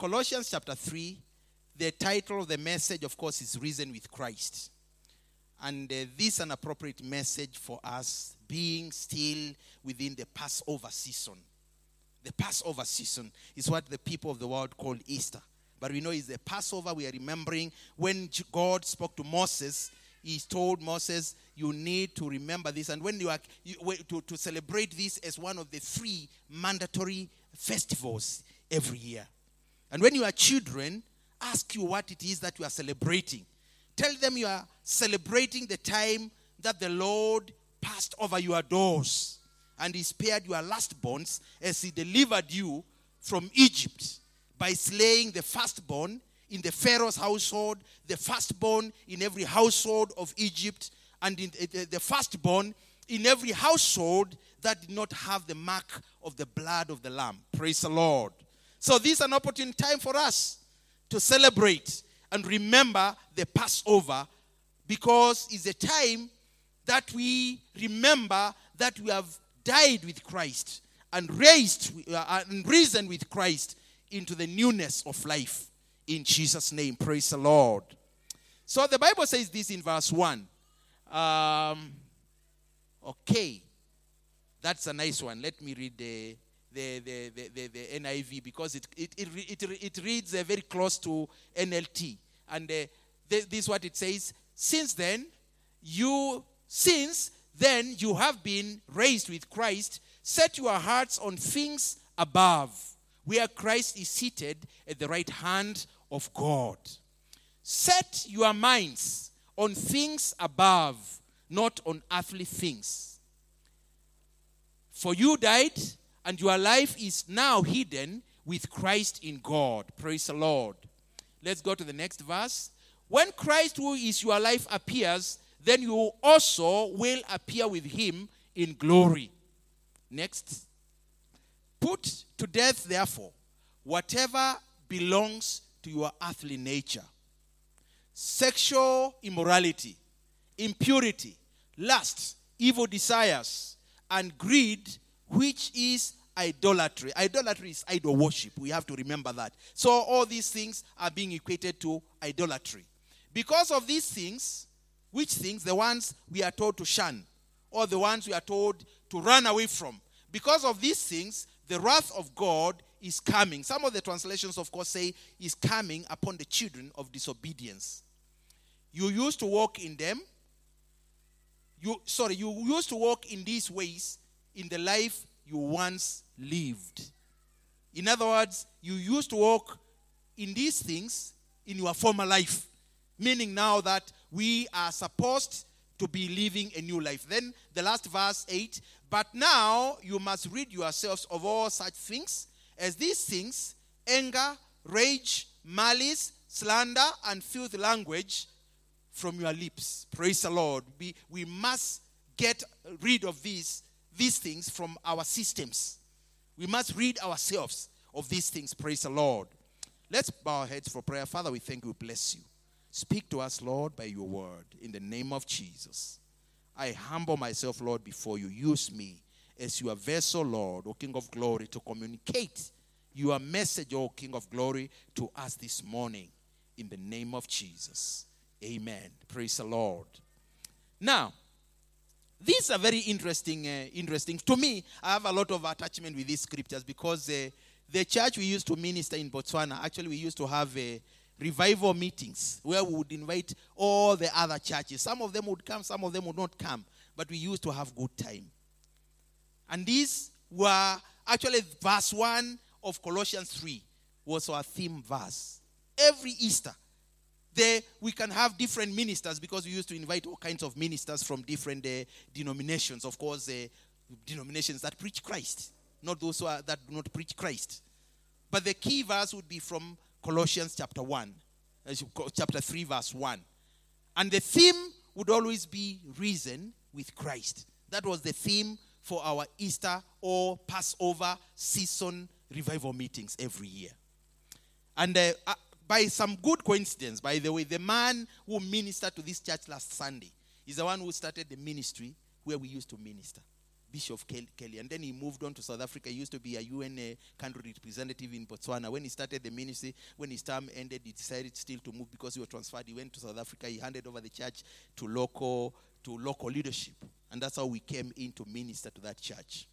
Colossians chapter 3, the title of the message, of course, is Risen with Christ. And uh, this is an appropriate message for us being still within the Passover season. The Passover season is what the people of the world call Easter. But we know it's the Passover. We are remembering when God spoke to Moses, he told Moses, You need to remember this. And when you are you, to, to celebrate this as one of the three mandatory festivals every year. And when you are children, ask you what it is that you are celebrating. Tell them you are celebrating the time that the Lord passed over your doors and he spared your last bonds as he delivered you from Egypt by slaying the firstborn in the Pharaoh's household, the firstborn in every household of Egypt, and in the, the firstborn in every household that did not have the mark of the blood of the Lamb. Praise the Lord. So, this is an opportune time for us to celebrate and remember the Passover because it's a time that we remember that we have died with Christ and raised uh, and risen with Christ into the newness of life in Jesus' name. Praise the Lord. So the Bible says this in verse 1. Um, okay. That's a nice one. Let me read the, the, the, the, the, NIV because it, it, it, it, it reads uh, very close to NLT. And uh, this is what it says. Since then, you, since then you have been raised with Christ, set your hearts on things above, where Christ is seated at the right hand of God. Set your minds on things above, not on earthly things. For you died, and your life is now hidden with Christ in God. Praise the Lord. Let's go to the next verse. When Christ, who is your life, appears, then you also will appear with him in glory. Next. Put to death, therefore, whatever belongs to your earthly nature sexual immorality, impurity, lust, evil desires, and greed, which is idolatry. Idolatry is idol worship. We have to remember that. So, all these things are being equated to idolatry. Because of these things, which things? The ones we are told to shun, or the ones we are told to run away from. Because of these things, the wrath of God is coming. Some of the translations, of course, say is coming upon the children of disobedience. You used to walk in them. You sorry, you used to walk in these ways in the life you once lived. In other words, you used to walk in these things in your former life, meaning now that we are supposed to be living a new life. Then the last verse 8, but now you must rid yourselves of all such things as these things anger, rage, malice, slander, and filthy language from your lips. Praise the Lord. We, we must get rid of these, these things from our systems. We must rid ourselves of these things. Praise the Lord. Let's bow our heads for prayer. Father, we thank you, bless you. Speak to us, Lord, by your word. In the name of Jesus. I humble myself, Lord, before you. Use me as your vessel, Lord, O King of glory, to communicate your message, O King of glory, to us this morning. In the name of Jesus. Amen. Praise the Lord. Now, these are very interesting. Uh, interesting to me. I have a lot of attachment with these scriptures because uh, the church we used to minister in Botswana, actually, we used to have uh, revival meetings where we would invite all the other churches. Some of them would come, some of them would not come, but we used to have good time. And these were actually verse 1 of Colossians 3 was our theme verse. Every Easter, there we can have different ministers because we used to invite all kinds of ministers from different uh, denominations. Of course, uh, denominations that preach Christ, not those who are, that do not preach Christ. But the key verse would be from Colossians chapter 1, uh, chapter 3, verse 1. And the theme would always be Risen with Christ. That was the theme for our Easter or Passover season revival meetings every year. And uh, by some good coincidence, by the way, the man who ministered to this church last Sunday is the one who started the ministry where we used to minister Bishop Kelly. And then he moved on to South Africa. He used to be a UN uh, country representative in Botswana. When he started the ministry, when his term ended, he decided still to move because he was transferred. He went to South Africa. He handed over the church to local to local leadership. And that's how we came in to minister to that church.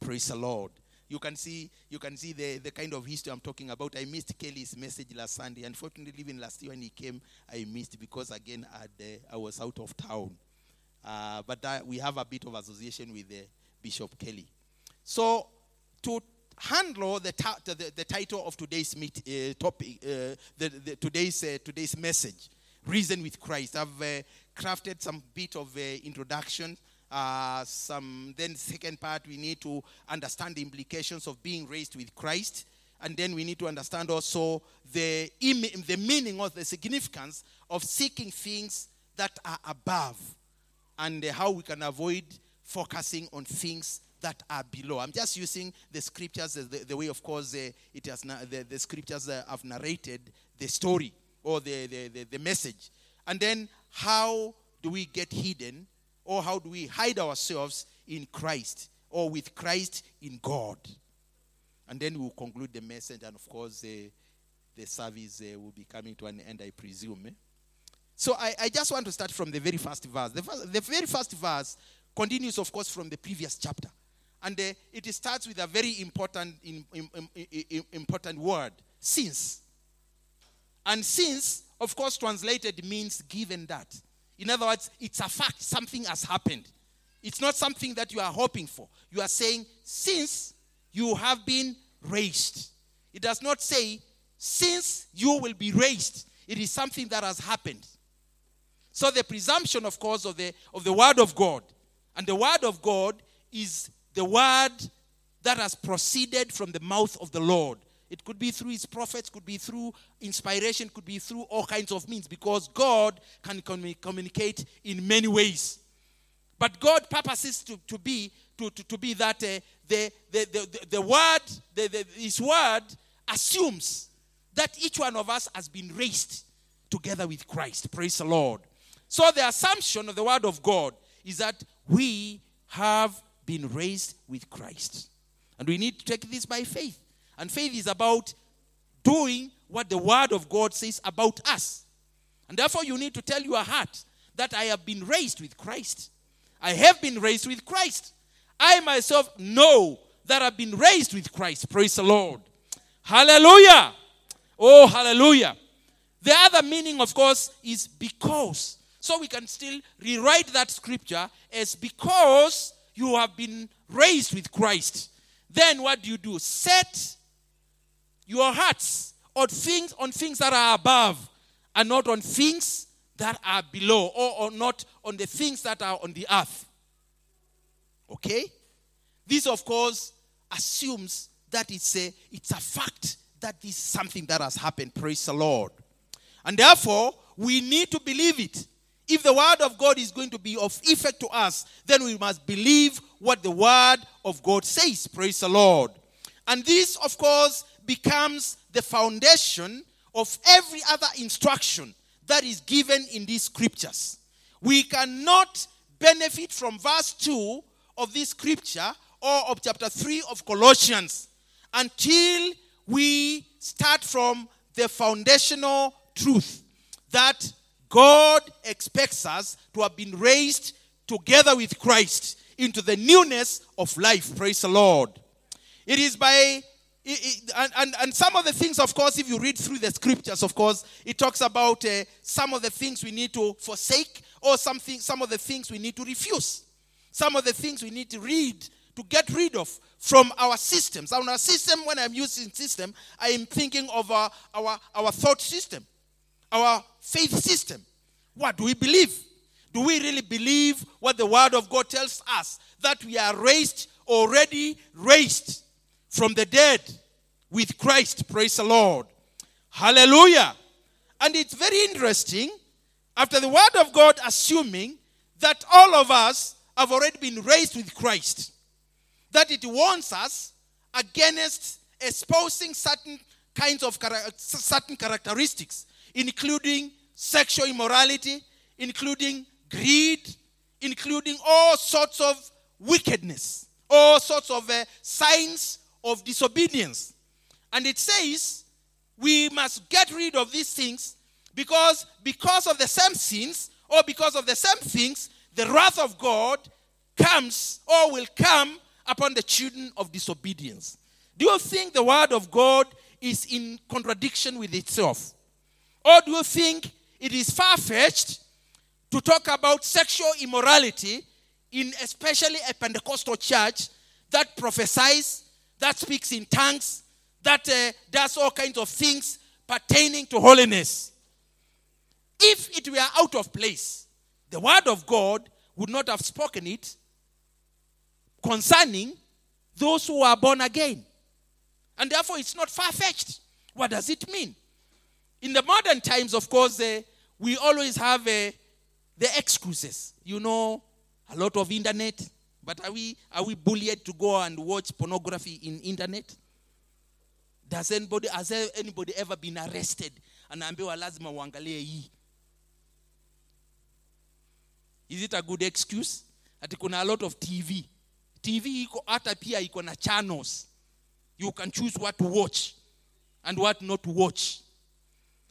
Praise the Lord. You can see, you can see the, the kind of history I'm talking about. I missed Kelly's message last Sunday. Unfortunately, even last year when he came, I missed because again I, uh, I was out of town. Uh, but uh, we have a bit of association with uh, Bishop Kelly. So to handle the, ta- the, the, title of today's meet, uh, topic, uh, the, the, today's, today's message, Risen with Christ, I've crafted some bit of introduction uh, some then second part we need to understand the implications of being raised with christ and then we need to understand also the, Im- the meaning or the significance of seeking things that are above and uh, how we can avoid focusing on things that are below. I'm just using the scriptures, the, the way, of course, uh, it has na- the, the scriptures uh, have narrated the story or the, the, the, the message. And then how do we get hidden or how do we hide ourselves in Christ or with Christ in God? And then we'll conclude the message, and of course, uh, the service uh, will be coming to an end, I presume. Eh? So I, I, just want to start from the very first verse. The, first, the very first verse continues, of course, from the previous chapter. And uh, it starts with a very important, in, in, in, important word since. And since, of course, translated means given that. In other words, it's a fact, something has happened. It's not something that you are hoping for. You are saying, since you have been raised. It does not say, since you will be raised. It is something that has happened. So the presumption, of course, of the, of the word of God, and the word of God is the word that has proceeded from the mouth of the Lord. It could be through his prophets, could be through inspiration, could be through all kinds of means because God can communicate in many ways. But God purposes to, to be to, to, to be that uh, the, the, the, the, word, the, the, his word assumes that each one of us has been raised together with Christ. Praise the Lord. So the assumption of the word of God is that we have been raised with Christ. And we need to take this by faith. And faith is about doing what the Word of God says about us. And therefore, you need to tell your heart that I have been raised with Christ. I have been raised with Christ. I myself know that I've been raised with Christ. Praise the Lord. Hallelujah. Oh, hallelujah. The other meaning, of course, is because. So we can still rewrite that scripture as because you have been raised with Christ. Then what do you do? Set your hearts on things on things that are above and not on things that are below or, or not on the things that are on the earth. Okay? This of course assumes that it's a it's a fact that this is something that has happened. Praise the lord. And therefore we need to believe it. If the word of god is going to be of effect to us then we must believe what the word of god says. Praise the lord and this of course becomes the foundation of every other instruction that is given in these scriptures. We cannot benefit from verse 2 of this scripture or of chapter 3 of Colossians until we start from the foundational truth that God expects us to have been raised together with Christ into the newness of life. Praise the Lord. It is by and, and, and some of the things, of course, if you read through the scriptures, of course, it talks about uh, some of the things we need to forsake or something, some of the things we need to refuse. Some of the things we need to read to get rid of from our systems. On our system, when I'm using system, I am thinking of our, our, our thought system, our faith system. What do we believe? Do we really believe what the Word of God tells us? That we are raised, already raised from the dead with Christ. Praise the Lord. Hallelujah. And it's very interesting, after the word of God assuming that all of us have already been raised with Christ, that it warns us against espousing certain kinds of certain characteristics, including sexual immorality, including greed, including all sorts of wickedness, all sorts of uh, signs of disobedience. And it says we must get rid of these things because because of the same sins or because of the same things the wrath of God comes or will come upon the children of disobedience. Do you think the word of God is in contradiction with itself? Or do you think it is far fetched to talk about sexual immorality in especially a Pentecostal church that prophesies, that speaks in tongues, that uh, does all kinds of things pertaining to holiness? If it were out of place, the word of God would not have spoken it concerning those who are born again. And therefore, it's not far fetched. What does it mean? In the modern times, of course, uh, we always have uh, the excuses. You know, a lot of internet. But are we, are we bullied to go and watch pornography in internet? Does anybody, has anybody ever been arrested? Anaambiwa lazima uangalie hii. Is it a good excuse? Ati kuna a lot of TV. TV iko hata pia iko na channels. You can choose what to watch and what not to watch.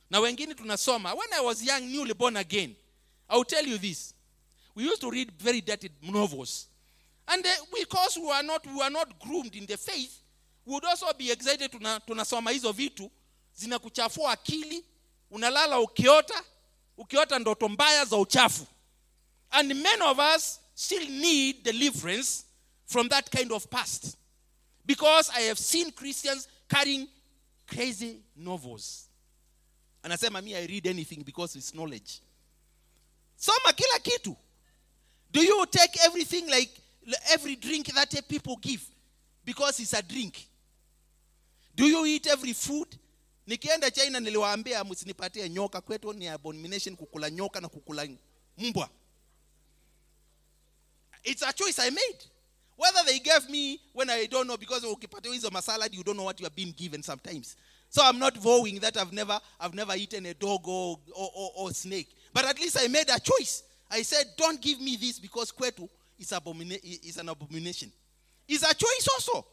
Na wengine tunasoma. When I was young, newly born again, I will tell you this. We used to read very dirty novels. And because we are not we are not groomed in the faith, we would also be excited tuna, tunasoma hizo vitu zinakuchafua akili, unalala ukiota, ukiota ndoto mbaya za uchafu. And many of us still need deliverance from that kind of past. Because I have seen Christians carrying crazy novels. Anasema me I read anything because it's knowledge. Soma kila kitu. Do you take everything like every drink that people give because it's a drink? Do you eat every food? Nikienda China niliwaambia msinipatie nyoka kwetu ni abomination kukula nyoka na kukula mbwa. It's a choice I made. Whether they gave me when I don't know because ukipatiwa hizo masalad you don't know what you are being given sometimes. So I'm not vowing that I've never I've never eaten a dog or or, or, or snake. But at least I made a choice. I said, don't give me this because kwetu is, abomina- is an abomination. It's a choice also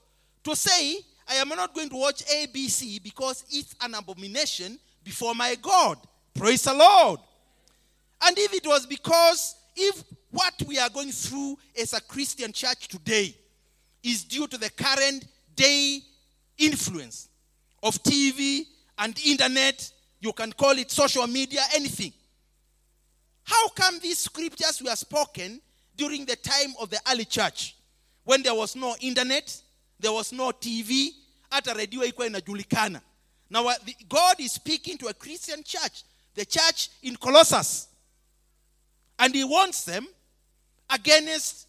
to say, I am not going to watch ABC because it's an abomination before my God. Praise the Lord. And if it was because if what we are going through as a Christian church today is due to the current day influence of TV and internet, you can call it social media, anything. How come these scriptures were spoken during the time of the early church when there was no internet, there was no TV, hata redio ilikuwa inajulikana. Now uh, God is speaking to a Christian church, the church in Colossus. And he wants them against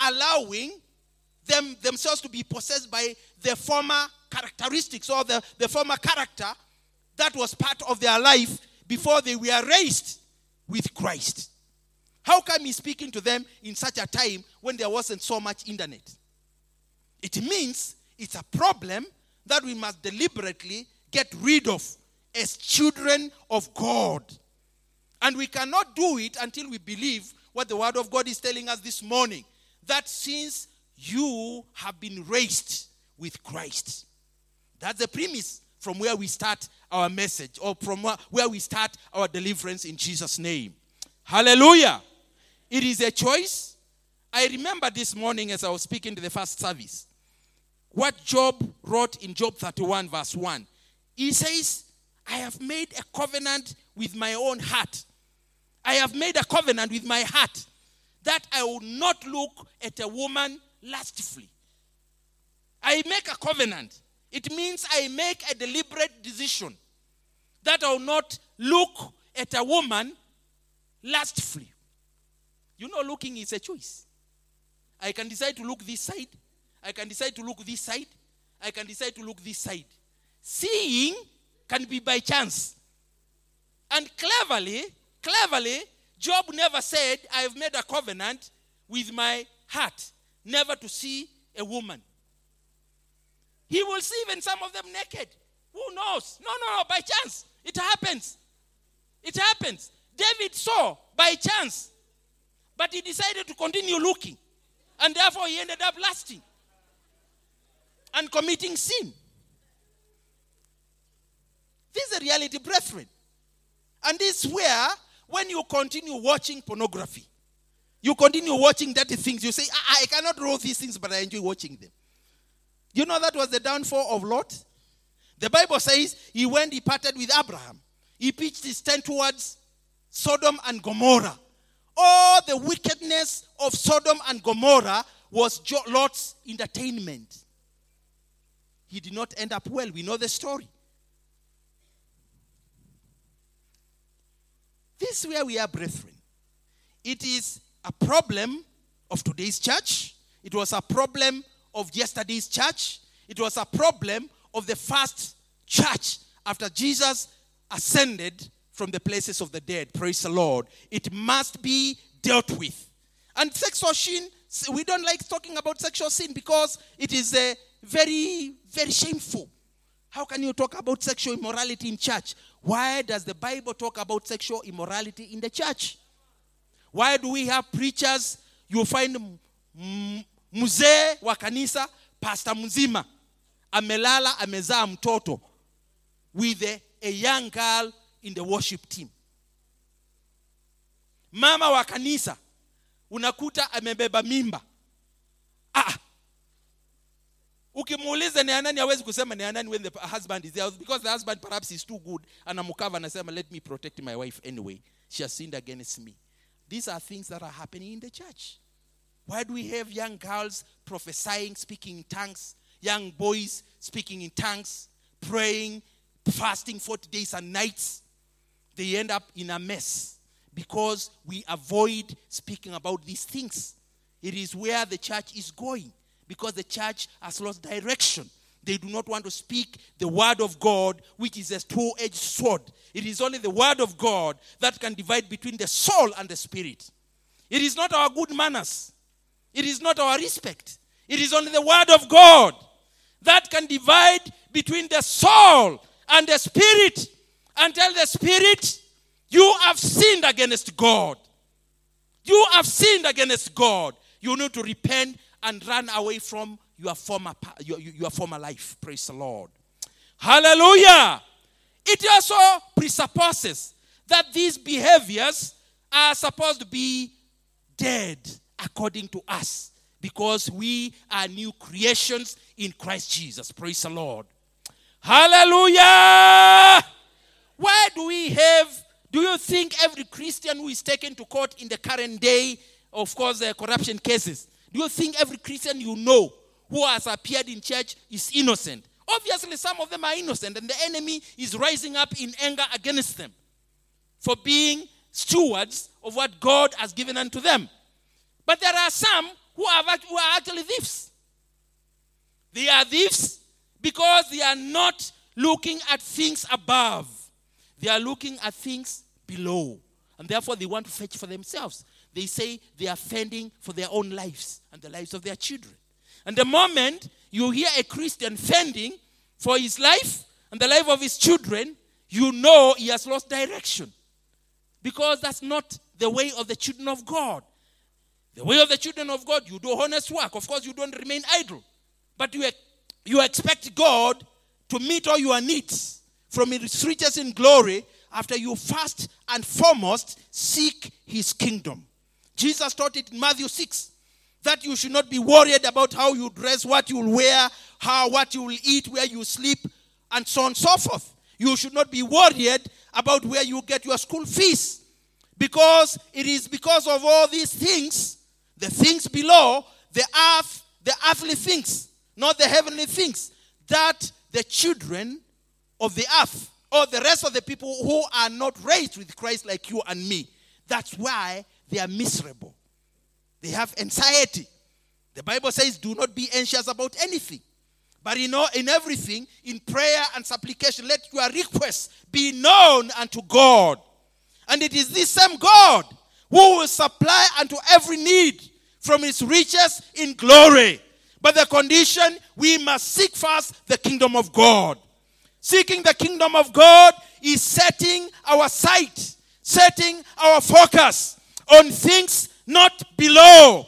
allowing them themselves to be possessed by the former characteristics or the, the former character that was part of their life before they were raised with Christ. How come he's speaking to them in such a time when there wasn't so much internet? It means it's a problem that we must deliberately get rid of as children of God. And we cannot do it until we believe what the Word of God is telling us this morning that since you have been raised with Christ. That's the premise from where we start our message or from where- we start our deliverance in Jesus' name. Hallelujah. It is a choice. I remember this morning as I was speaking to the first service what Job wrote in Job 31, verse 1. He says, I have made a covenant with my own heart. I have made a covenant with my heart that I will not look at a woman lustfully. I make a covenant. It means I make a deliberate decision that I will not look at a woman lustfully. You know, looking is a choice. I can decide to look this side. I can decide to look this side. I can decide to look this side. Seeing can be by chance. And cleverly, cleverly, Job never said, I have made a covenant with my heart never to see a woman. He will see even some of them naked. Who knows? No, no, no, by chance. It happens. It happens. David saw by chance, but he decided to continue looking. And therefore, he ended up lasting and committing sin. This is a reality, brethren. And this is where, when you continue watching pornography, you continue watching dirty things, you say, I, I cannot roll these things, but I enjoy watching them. You know that was the downfall of Lot? The Bible says he went, he parted with Abraham. He pitched his tent towards Sodom and Gomorrah. All the wickedness of Sodom and Gomorrah was Lot's entertainment. He did not end up well. We know the story. This is where we are, brethren. It is a problem of today's church. It was a problem of yesterday's church. It was a problem of the first church after Jesus ascended from the places of the dead. Praise the Lord. It must be dealt with. And sexual sin, we don't like talking about sexual sin because it is a very, very shameful. How can you talk about sexual immorality in church? Why does the Bible talk about sexual immorality in the church? Why do we have preachers? You find mzee wa kanisa, pastor mzima, amelala amezaa mtoto with a, a young girl in the worship team. Mama wa kanisa unakuta amebeba mimba. Ah, ukimuuliza ni anani hawezi kusema ni anani when the husband is there because the husband perhaps is too good. Anamkava anasema let me protect my wife anyway. She has sinned against me. These are things that are happening in the church. Why do we have young girls prophesying speaking in tongues? Young boys speaking in tongues praying fasting 40 days and nights they end up in a mess because we avoid speaking about these things it is where the church is going because the church has lost direction. They do not want to speak the word of God, which is a two edged sword. It is only the word of God that can divide between the soul and the spirit. It is not our good manners, it is not our respect. It is only the word of God that can divide between the soul and the spirit and tell the spirit, You have sinned against God. You have sinned against God. You need to repent and run away from your former, your, your former life. Praise the Lord. Hallelujah. It also presupposes that these behaviors are supposed to be dead according to us because we are new creations in Christ Jesus. Praise the Lord. Hallelujah. Why do we have, do you think every Christian who is taken to court in the current day, of course, the corruption cases, do you think every Christian you know who has appeared in church is innocent? Obviously, some of them are innocent, and the enemy is rising up in anger against them for being stewards of what God has given unto them. But there are some who are, who are actually thieves. They are thieves because they are not looking at things above, they are looking at things below. And therefore, they want to fetch for themselves they say they are fending for their own lives and the lives of their children. And the moment you hear a Christian fending for his life and the life of his children, you know he has lost direction. Because that's not the way of the children of God. The way of the children of God, you do honest work. Of course, you don't remain idle. But you, you expect God to meet all your needs from his riches in glory after you first and foremost seek his kingdom. Jesus taught it in Matthew 6 that you should not be worried about how you dress, what you will wear, how what you will eat, where you sleep, and so on and so forth. You should not be worried about where you get your school fees. Because it is because of all these things, the things below, the earth, the earthly things, not the heavenly things, that the children of the earth or the rest of the people who are not raised with Christ like you and me, that's why they are miserable. They have anxiety. The Bible says, do not be anxious about anything. But you know, in everything, in prayer and supplication, let your requests be known unto God. And it is this same God who will supply unto every need from his riches in glory. But the condition, we must seek first the kingdom of God. Seeking the kingdom of God is setting our sight, setting our focus on things not below,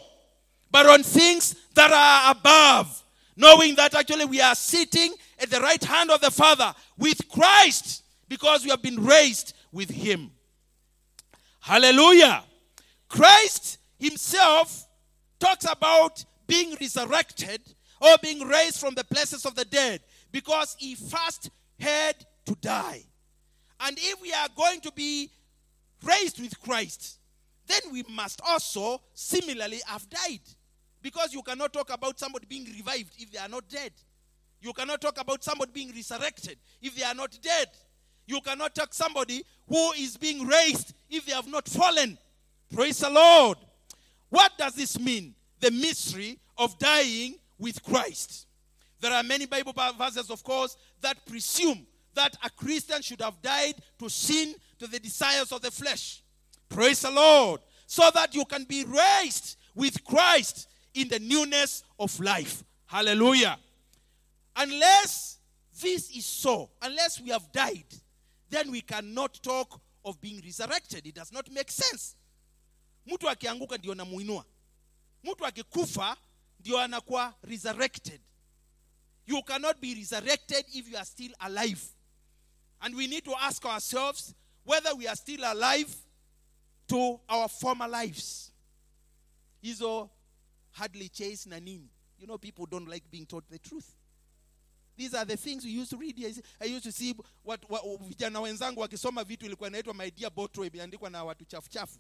but on things that are above, knowing that actually we are sitting at the right hand of the Father with Christ because we have been raised with him. Hallelujah. Christ himself talks about being resurrected or being raised from the places of the dead because he first had to die. And if we are going to be raised with Christ, then we must also similarly have died. Because you cannot talk about somebody being revived if they are not dead. You cannot talk about somebody being resurrected if they are not dead. You cannot talk somebody who is being raised if they have not fallen. Praise the Lord. What does this mean? The mystery of dying with Christ. There are many Bible verses, of course, that presume that a Christian should have died to sin, to the desires of the flesh. Praise the Lord. So that you can be raised with Christ in the newness of life. Hallelujah. Unless this is so, unless we have died, then we cannot talk of being resurrected. It does not make sense. Mtu akianguka ndio namuinua. Mtu akikufa ndio anakuwa resurrected. You cannot be resurrected if you are still alive. And we need to ask ourselves whether we are still alive to our former lives. Hizo hardly chase na nini. You know, people don't like being taught the truth. These are the things we used to read. I used to see what, vijana wenzangu wakisoma vitu ilikuwa inaitwa my dear bottle imeandikwa na watu chafu chafu.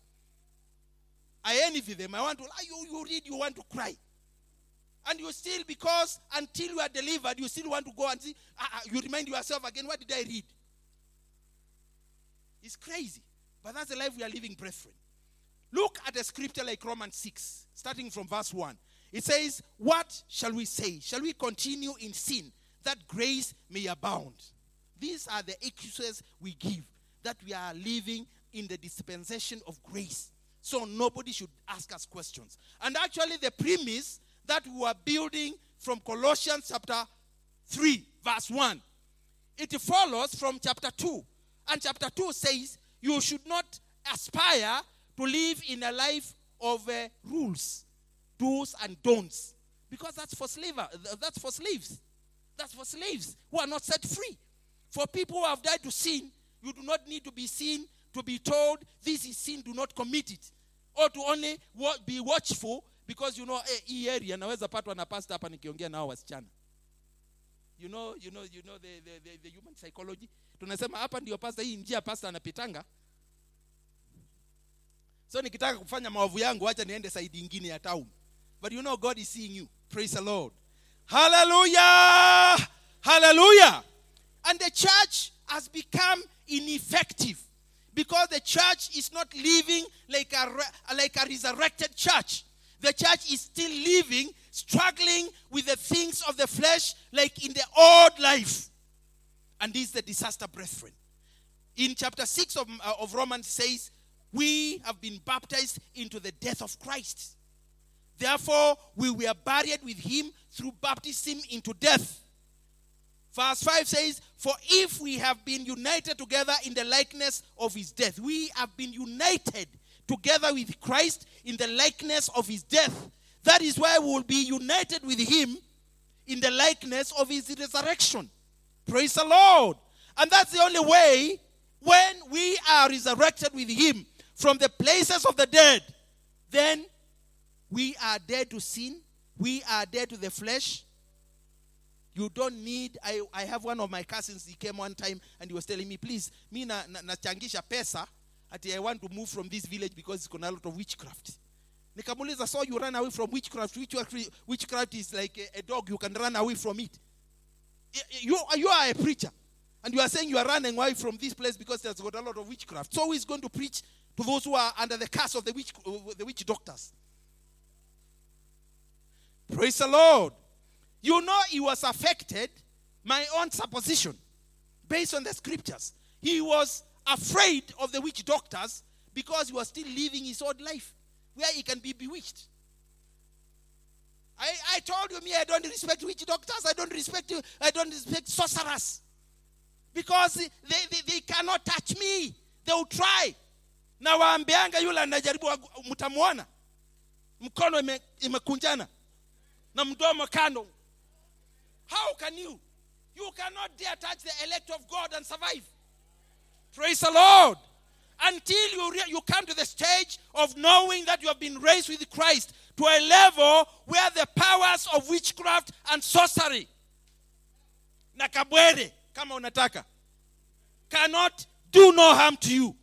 I envy them. I want to you, you read you want to cry. And you still because until you are delivered you still want to go and see uh, you remind yourself again what did I read? It's crazy. But that's the life we are living, brethren. Look at a scripture like Romans 6, starting from verse 1. It says, What shall we say? Shall we continue in sin that grace may abound? These are the excuses we give that we are living in the dispensation of grace. So nobody should ask us questions. And actually, the premise that we are building from Colossians chapter 3, verse 1, it follows from chapter 2. And chapter 2 says, You should not aspire to live in a life of uh, rules, do's and don'ts, because that's for slaver, that's for slaves. That's for slaves who are not set free. For people who have died to sin, you do not need to be seen to be told this is sin, do not commit it. Or to only be watchful because you know eh, hii area naweza patwa na pastor hapa nikiongea nao wasichana. You know, you know, you know the, the, the, the human psychology. Tunasema hapa ndio pastor, hii njia pastor anapitanga. So nikitaka kufanya maovu yangu acha niende side ingine ya town. But you know God is seeing you. Praise the Lord. Hallelujah! Hallelujah! And the church has become ineffective because the church is not living like a, like a resurrected church. The church is still living, struggling with the things of the flesh like in the old life. And this is the disaster, brethren. In chapter 6 of, uh, of Romans says, we have been baptized into the death of Christ. Therefore, we were buried with him through baptism into death. Verse 5 says, For if we have been united together in the likeness of his death, we have been united together with Christ in the likeness of his death. That is why we will be united with him in the likeness of his resurrection. Praise the Lord. And that's the only way when we are resurrected with him from the places of the dead, then we are dead to sin, we are dead to the flesh. You don't need. I, I have one of my cousins, he came one time and he was telling me, please, me na, na, nachangisha pesa, ati I want to move from this village because it's got a lot of witchcraft. Nikamuliza, so you run away from witchcraft. Witchcraft, is like a, a dog, you can run away from it. You, you are a preacher. And you are saying you are running away from this place because there's got a lot of witchcraft. So is going to preach to those who are under the curse of the witch, the witch doctors? Praise the Lord. You know, he was affected, my own supposition, based on the scriptures. He was afraid of the witch doctors because he was still living his old life where he can be bewitched. I, I told you, me, I don't respect witch doctors. I don't respect you. I don't respect sorcerers. Because they, they, they cannot touch me. They will try. Na waambianga yule anajaribu mtamwona. mkono ime- imekunjana na mdomo how can you you cannot dare touch the elect of god and survive praise the lord. Until you, re- you come to the stage of knowing that you have been raised with christ to a level where the powers of witchcraft and sorcery na kabwere kama unataka cannot do no harm to you.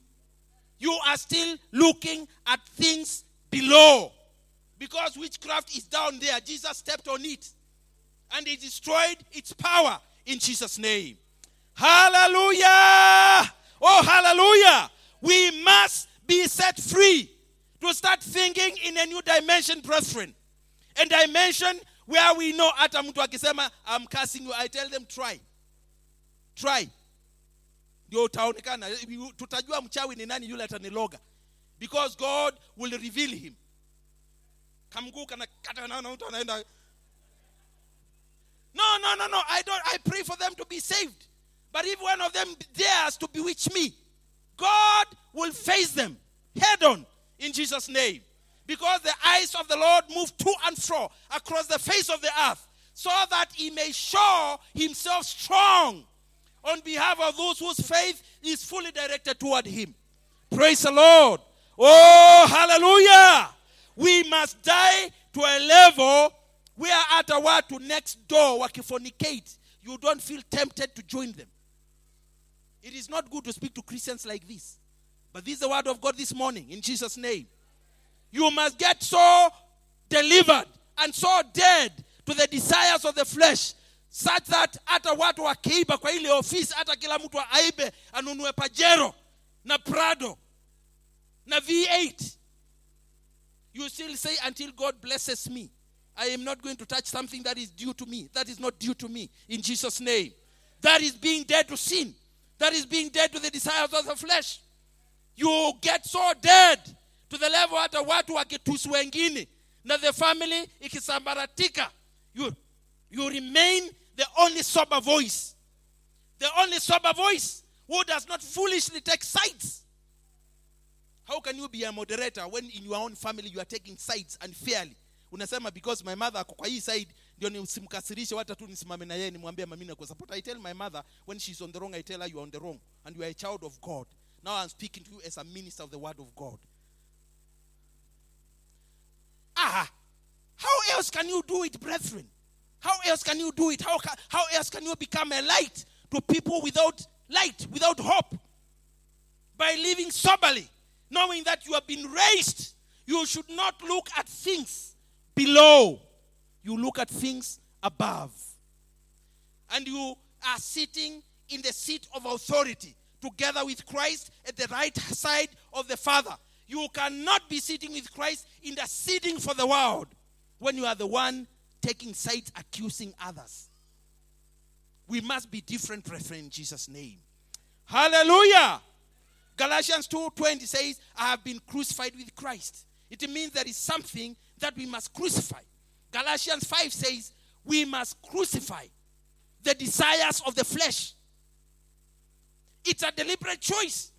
You are still looking at things below. Because witchcraft is down there. Jesus stepped on it. And he destroyed its power in jesus name. Hallelujah oh hallelujah. we must be set free to start thinking in a new dimension brethren. A dimension where we know hata mtu akisema i'm cursing you i tell them try. Try. Ndio utaonekana. Tutajua mchawi ni nani yule ataniloga. Because god will reveal him. Kamguu kana kata naona mtu anaenda. No no no no. I don't i pray for them to be saved but if one of them dares to bewitch me god will face them head on in jesus name because the eyes of the lord move to and fro across the face of the earth so that he may show himself strong on behalf of those whose faith is fully directed toward him. Praise the Lord. Oh, hallelujah. We must die to a level we are at where hata to next door wakifornicate, you don't feel tempted to join them. It is not good to speak to Christians like this. But this is the word of God this morning in Jesus' name. You must get so delivered and so dead to the desires of the flesh such that hata watu wakiiba kwa ile ofisi hata kila mtu aibe anunue pajero na prado na v8 you still say until god blesses me i am not going to touch something that is due to me that is not due to me in jesus name that is being dead to sin that is being dead to the desires of the flesh. You get so dead to the level hata watu wakitusi wengine na the family ikisambaratika you, you remain the only sober voice. The only sober voice who does not foolishly take sides. How can you be a moderator when in your own family you are taking sides unfairly? Unasema because my mother kwa side ndio nisimkasirishe hata tu nisimame na yeye nimwambie mami na support i tell my mother when she's on the wrong i tell her you are on the wrong and you are a child of god. Now i'm speaking to you as a minister of the word of god. Ah how else can you do it brethren? How else can you do it? How, how else can you become a light to people without light without hope? By living soberly knowing that you have been raised you should not look at things below you look at things above and you are sitting in the seat of authority together with Christ at the right side of the Father. You cannot be sitting with Christ interceding for the world when you are the one taking sides accusing others. We must be different, brethren, in Jesus' name. Hallelujah. Galatians 2:20 says, I have been crucified with Christ. It means there is something that we must crucify. Galatians 5 says, we must crucify the desires of the flesh. It's a deliberate choice.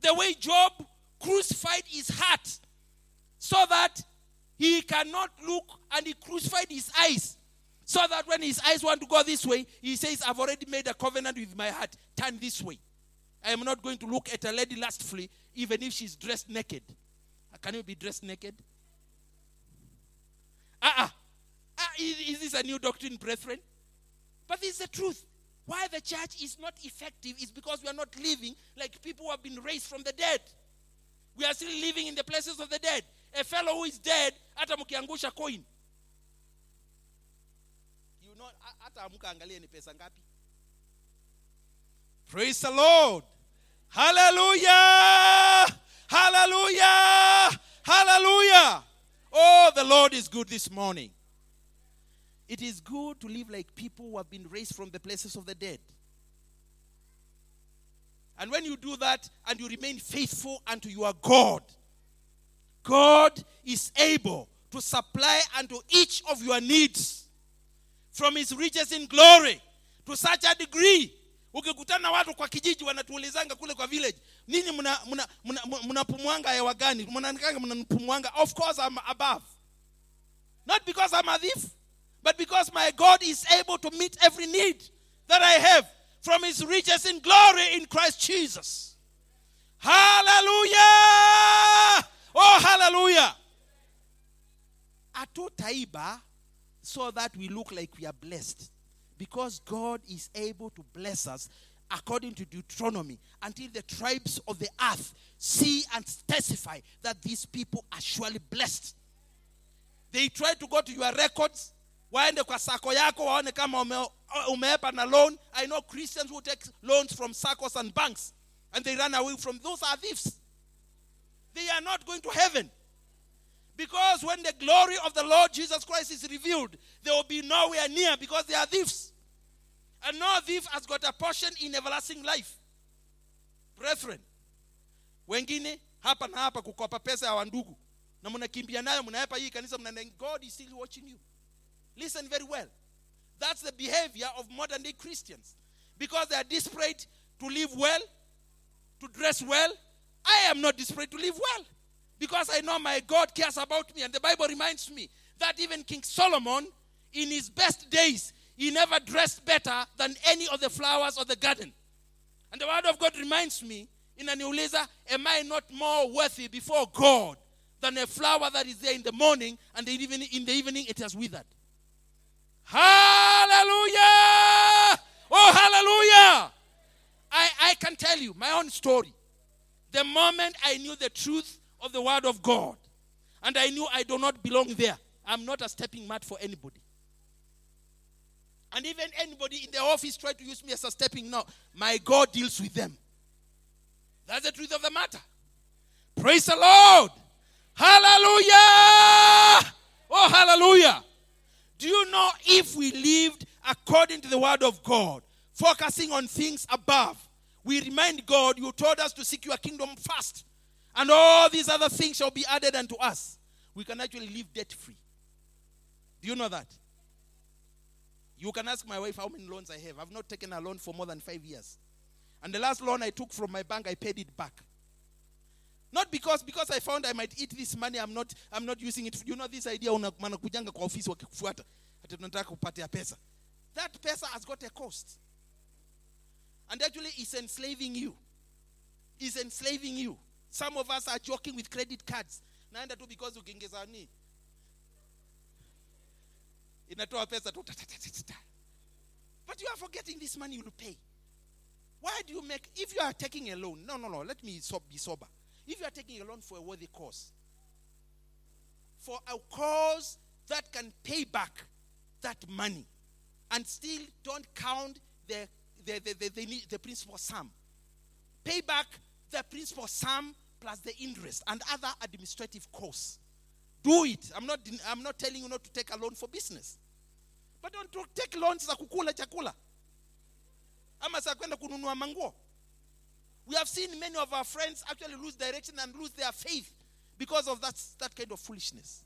The way Job crucified his heart so that he cannot look and he crucified his eyes. So that when his eyes want to go this way, he says, I've already made a covenant with my heart. Turn this way. I am not going to look at a lady lustfully, even if she's dressed naked. Can you be dressed naked? Uh-uh. Is, is this a new doctrine, brethren? But this is the truth. Why the church is not effective is because we are not living like people who have been raised from the dead. We are still living in the places of the dead. A fellow who is dead, hata mkiangusha coin. You know, ha- hata amka ni pesa ngapi. Praise the Lord. Hallelujah. Hallelujah. Hallelujah. Oh, the Lord is good this morning. It is good to live like people who have been raised from the places of the dead. And when you do that and you remain faithful unto your God, God is able to supply unto each of your needs. From his riches in glory to such a degree ukikutana na watu kwa kijiji wanatuulizanga kule kwa village ninyi mnapumwanga mna, mna, mna, mnapumwanga hewa gani? Mnakanga mnapumwanga of course I'm above. Not because I'm a thief, but because my God is able to meet every need that I have from his riches in glory in Christ Jesus. Hallelujah! Oh, hallelujah! Atotaiba so that we look like we are blessed. Because God is able to bless us according to Deuteronomy until the tribes of the earth see and testify that these people are surely blessed. They try to go to your records waende kwa SACCO yako waone kama ume, umeepa na loan. I know christians who take loans from SACCOs and banks and they run away from those are thieves. They are not going to heaven. Because when the glory of the lord jesus christ is revealed they will be nowhere near because they are thieves. And no thief has got a portion in everlasting life. Brethren wengine hapa na hapa kukopa pesa ya wandugu. Na mnakimbia nayo mnaepa hii kanisa mnaenda god is still watching you Listen very well. That's the behavior of modern day Christians. Because they are desperate to live well, to dress well. I am not desperate to live well. Because I know my God cares about me. And the Bible reminds me that even King Solomon, in his best days, he never dressed better than any of the flowers of the garden. And the word of God reminds me, in an Uleza, am I not more worthy before God than a flower that is there in the morning and even in the evening it has withered? Hallelujah! Oh, hallelujah! I, I can tell you my own story. The moment I knew the truth of the Word of God, and I knew I do not belong there, I'm not a stepping mat for anybody. And even anybody in the office tried to use me as a stepping no, my God deals with them. That's the truth of the matter. Praise the Lord. Hallelujah. Oh, hallelujah. Do you know if we lived according to the word of God, focusing on things above, we remind God, you told us to seek your kingdom first, and all these other things shall be added unto us. We can actually live debt free. Do you know that? You can ask my wife how many loans I have. I've not taken a loan for more than five years. And the last loan I took from my bank, I paid it back. Not because because I found I might eat this money, I'm not I'm not using it. You know this idea unakujanga kwa ofisi wakikufuata kupatia pesa. That pesa has got a cost. And actually it's enslaving you. It's enslaving you. Some of us are joking with credit cards. Naenda tu because ukiongeza ni inatoa pesa tu but you are forgetting this money you will pay. Why do you make if you are taking a loan? No, no, no. Let me be sober. If you are taking a loan for a worthy cause, for a cause that can pay back that money and still don't count the, the, the, the, the, the principal sum, pay back the principal sum plus the interest and other administrative costs. Do it. I'm not, I'm not telling you not to take a loan for business. But don't take loans za kukula chakula. Ama za kwenda kununua manguo. We have seen many of our friends actually lose direction and lose their faith because of that, that kind of foolishness.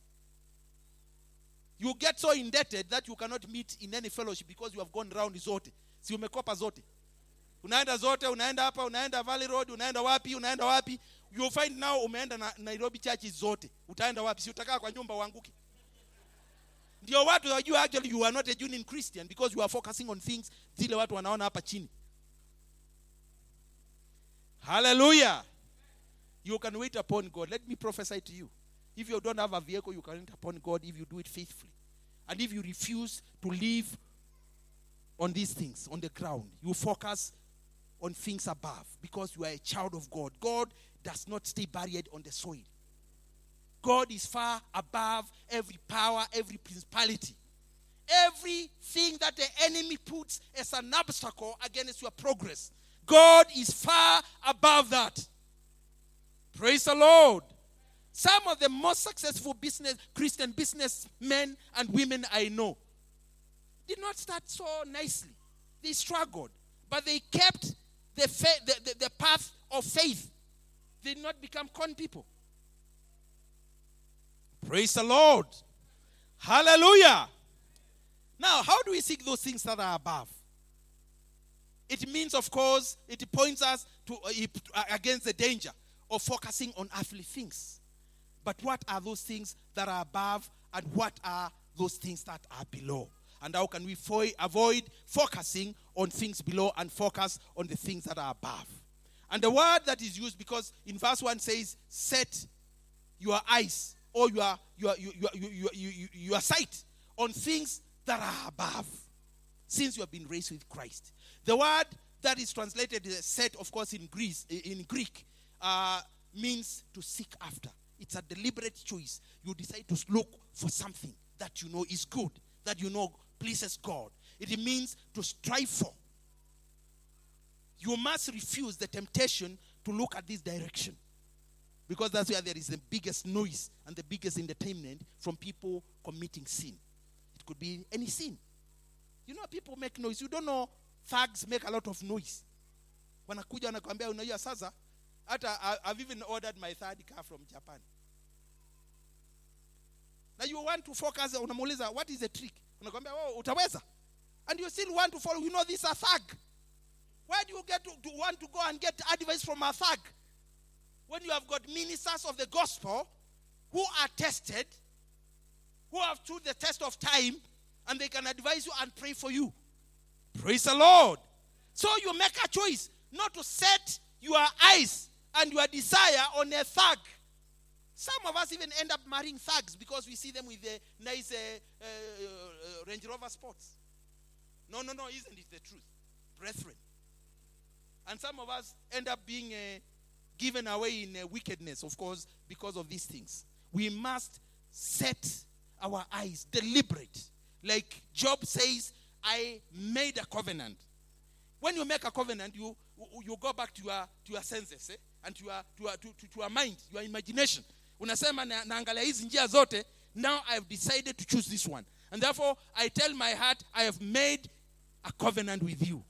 You get so indebted that you cannot meet in any fellowship because you have gone round zote. Si umekopa zote. Unaenda zote, unaenda hapa, unaenda Valley Road, unaenda wapi, unaenda wapi. You'll find now umeenda na Nairobi churches zote. Utaenda wapi? Si utakaa kwa nyumba uanguke. Ndio watu wajua actually you are not a genuine Christian because you are focusing on things zile watu wanaona hapa chini. Hallelujah. You can wait upon God. Let me prophesy to you. If you don't have a vehicle, you can wait upon God if you do it faithfully. And if you refuse to live on these things, on the ground, you focus on things above because you are a child of God. God does not stay buried on the soil. God is far above every power, every principality. Everything that the enemy puts as an obstacle against your progress, God is far above that. Praise the Lord. Some of the most successful business Christian businessmen and women I know did not start so nicely. They struggled, but they kept the, the, the, the path of faith. They did not become con people. Praise the Lord. Hallelujah. Now, how do we seek those things that are above? It means, of course, it points us to uh, against the danger of focusing on earthly things. But what are those things that are above and what are those things that are below. And how can we fo- avoid focusing on things below and focus on the things that are above? And the word that is used, because in verse 1 says, set your eyes or your, your, your, your, your, your, your sight on things that are above, since you have been raised with Christ. The word that is translated as set, of course, in, Greece, in Greek, uh, means to seek after. It's a deliberate choice. You decide to look for something that you know is good, that you know pleases God. It means to strive for. You must refuse the temptation to look at this direction. Because that's where there is the biggest noise and the biggest entertainment from people committing sin. It could be any sin. You know, people make noise. You don't know thugs make a lot of noise. Wanakuja wanakwambia unajua sasa hata I've even ordered my third car from Japan. Now you want to focus unamuuliza what is the trick? Unakwambia oh utaweza. And you still want to follow. You know this is a thug. where do you get to, to want to go and get advice from a thug? When you have got ministers of the gospel who are tested, who have stood the test of time, and they can advise you and pray for you. Praise the Lord. So you make a choice not to set your eyes and your desire on a thug. Some of us even end up marrying thugs because we see them with the nice uh, uh, uh, Range Rover Sports. No, no, no, isn't it the truth? Brethren. And some of us end up being uh, given away in uh, wickedness, of course, because of these things. We must set our eyes deliberate. Like Job says, I made a covenant. When you make a covenant, you you go back to your to your senses eh? and to your to your, to, to, to your mind, your imagination. Unasema na, naangalia hizi njia zote, now I have decided to choose this one. And therefore I tell my heart, I have made a covenant with you.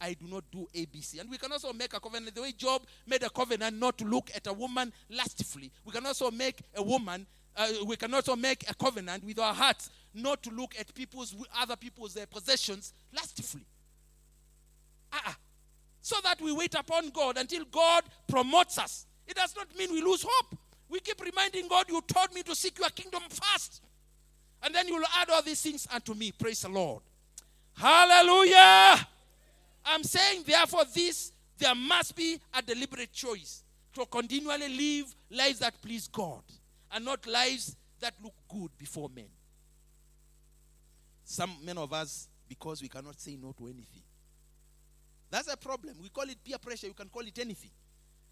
I do not do ABC. And we can also make a covenant the way Job made a covenant not to look at a woman lustfully. We can also make a woman, uh, we can also make a covenant with our hearts not to look at people's other people's uh, possessions lustfully. Uh-uh. So that we wait upon God until God promotes us. It does not mean we lose hope. We keep reminding God, you told me to seek your kingdom first. And then you will add all these things unto me. Praise the Lord. Hallelujah. I'm saying, therefore, this, there must be a deliberate choice to continually live lives that please God and not lives that look good before men. Some men of us, because we cannot say no to anything. That's a problem. We call it peer pressure. You can call it anything.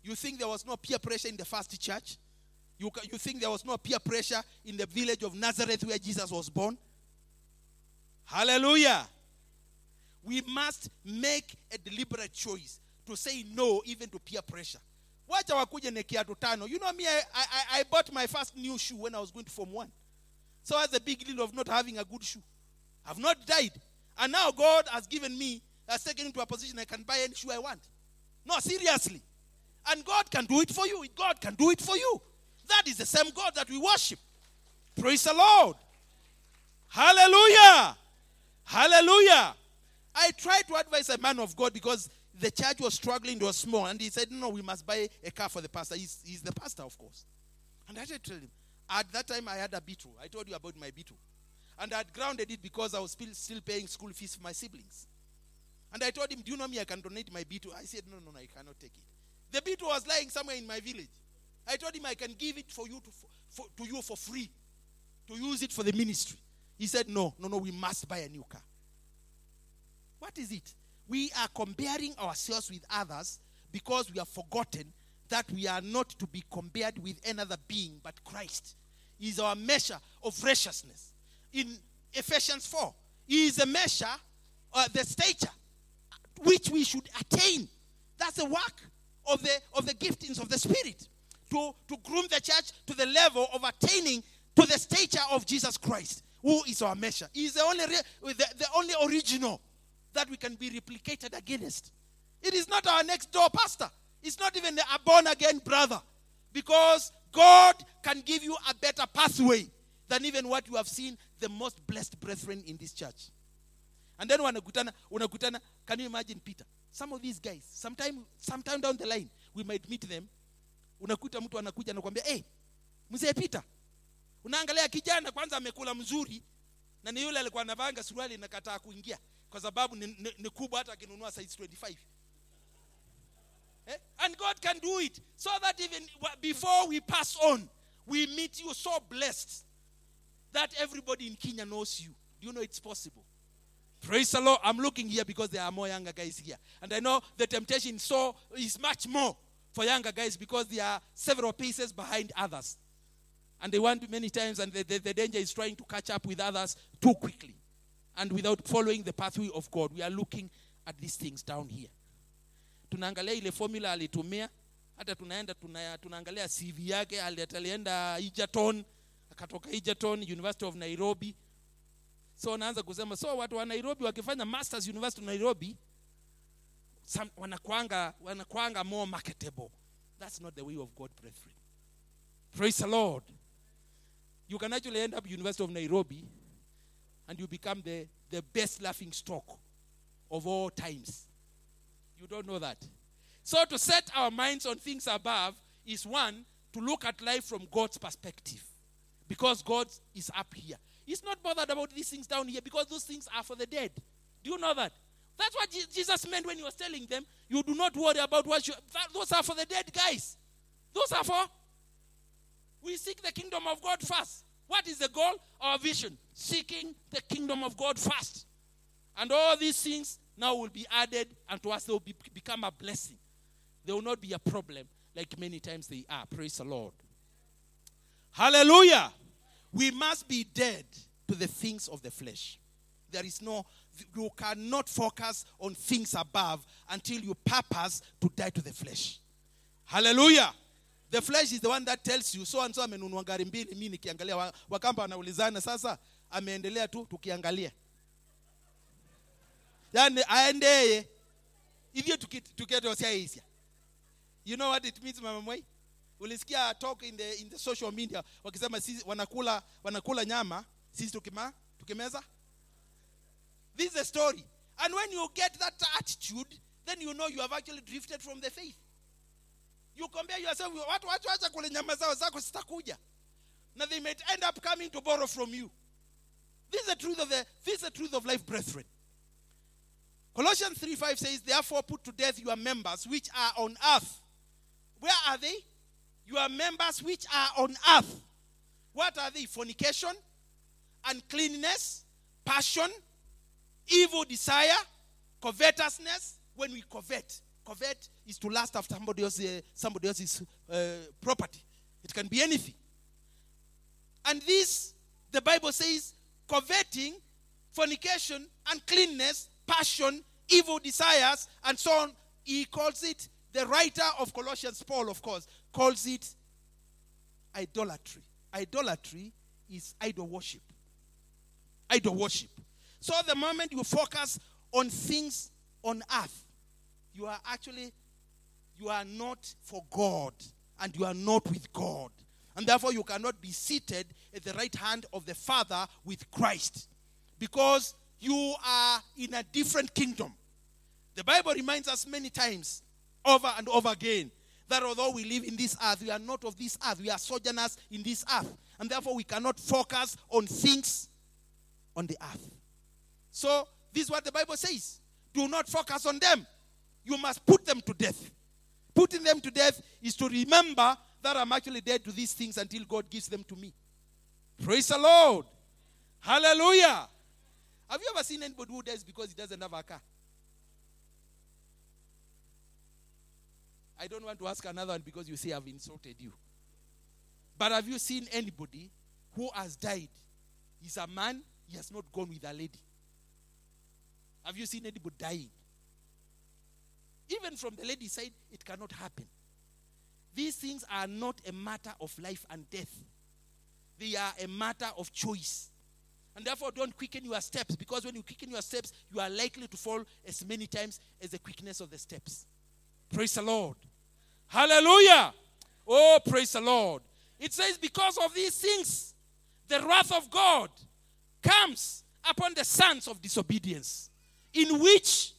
You think there was no peer pressure in the first church? You, you think there was no peer pressure in the village of Nazareth where Jesus was born? Hallelujah. We must make a deliberate choice to say no even to peer pressure. Wacha wakuje na tano. You know me, I, I, I bought my first new shoe when I was going to Form 1. So I was a big deal of not having a good shoe. I've not died. And now God has given me, has taken me to a position I can buy any shoe I want. No, seriously. And God can do it for you. God can do it for you. That is the same God that we worship. Praise the Lord. Hallelujah. Hallelujah. I tried to advise a man of God because the church was struggling, it was small, and he said, No, we must buy a car for the pastor. He's, he's the pastor, of course. And I had to him, at that time I had a Beetle. I told you about my Beetle. And I had grounded it because I was still, still paying school fees for my siblings. And I told him, Do you know me? I can donate my Beetle. I said, No, no, no, I cannot take it. The Beetle was lying somewhere in my village. I told him I can give it for you to, for, to you for free, to use it for the ministry. He said, No, no, no, we must buy a new car. What is it? We are comparing ourselves with others because we have forgotten that we are not to be compared with another being but Christ. He is our measure of righteousness. In Ephesians 4, He is a measure, uh, the stature which we should attain. That's the work of the of the giftings of the Spirit to to groom the church to the level of attaining to the stature of Jesus Christ, who is our measure. He is the only the, the only original that we can be replicated against. It is not our next door pastor. It's not even a born again brother, because God can give you a better pathway than even what you have seen the most blessed brethren in this church. And then wanakutana, unakutana, can you imagine Peter? Some of these guys, sometime, sometime down the line, we might meet them. Unakuta mtu anakuja anakuambia, hey, mzee Peter, unaangalia kijana kwanza amekula mzuri na ni yule alikuwa anavanga suruali nakataa kuingia kwa sababu ni, ni, ni kubwa hata akinunua size 25 eh? and god can do it so that even before we pass on we meet you so blessed that everybody in kenya knows you do you know it's possible Praise the Lord. I'm looking here because there are more younger guys here. And I know the temptation so is much more for younger guys because they are several paces behind others. And they want many times, and the, the, the danger is trying to catch up with others too quickly and without following the pathway of God. We are looking at these things down here. Tunaangalia ile formula alitumia, hata tunaenda tuna, tunaangalia CV yake, ali- alienda Egerton, akatoka Egerton, University of Nairobi, so wanaanza kusema so watu wa nairobi wakifanya masters university of nairobi some, wanakwanga wanakwanga more marketable. That's not the way of god brethren. Praise the lord. You can actually end up university of nairobi and you become the, the best laughing stock of all times. You don't know that. So to set our minds on things above is one to look at life from god's perspective because God is up here. He's not bothered about these things down here because those things are for the dead. Do you know that? That's what Jesus meant when he was telling them, You do not worry about what you. That, those are for the dead, guys. Those are for. We seek the kingdom of God first. What is the goal? Our vision. Seeking the kingdom of God first. And all these things now will be added and to us. They will be, become a blessing. They will not be a problem like many times they are. Praise the Lord. Hallelujah. We must be dead to the things of the flesh. There is no, you cannot focus on things above until you purpose to die to the flesh. Hallelujah. The flesh is the one that tells you so and so amenunua gari mbili, mimi nikiangalia wa- wakamba wanaulizana sasa ameendelea tu tukiangalia. Yaani aendeye. Hivyo tuketosiaisia. You know what it means mama Mwai? Ulisikia talk in the, in the social media wakisema sisi wanakula wanakula nyama sisi tukima, tukimeza? This is a story. And when you get that attitude then you know you have actually drifted from the faith. You compare yourself watu watu acha kule nyama zao zako zitakuja. Na they might end up coming to borrow from you. This is the truth of the this is the truth of life brethren. Colossians 3 5 says, Therefore, put to death your members which are on earth. Where are they? Your members which are on earth. What are they? Fornication, uncleanness, passion, evil desire, covetousness. When we covet, covet is to lust after somebody, else, uh, somebody else's uh, property. It can be anything. And this, the Bible says, coveting, fornication, uncleanness, passion, evil desires, and so on. He calls it, the writer of Colossians, Paul, of course, calls it idolatry. Idolatry is idol worship. Idol worship. So the moment you focus on things on earth, you are actually, you are not for God and you are not with God. And therefore, you cannot be seated at the right hand of the Father with Christ because you are in a different kingdom. The Bible reminds us many times, over and over again, that although we live in this earth, we are not of this earth. We are sojourners in this earth. And therefore, we cannot focus on things on the earth. So, this is what the Bible says do not focus on them. You must put them to death. Putting them to death is to remember that I'm actually dead to these things until God gives them to me. Praise the Lord. Hallelujah. Have you ever seen anybody who dies because he doesn't have a car? I don't want to ask another one because you say I've insulted you. But have you seen anybody who has died? He's a man, he has not gone with a lady. Have you seen anybody dying? Even from the lady's side, it cannot happen. These things are not a matter of life and death, they are a matter of choice. And therefore, don't quicken your steps because when you quicken your steps, you are likely to fall as many times as the quickness of the steps. Praise the Lord. Hallelujah. Oh, praise the Lord. It says, because of these things, the wrath of God comes upon the sons of disobedience, in which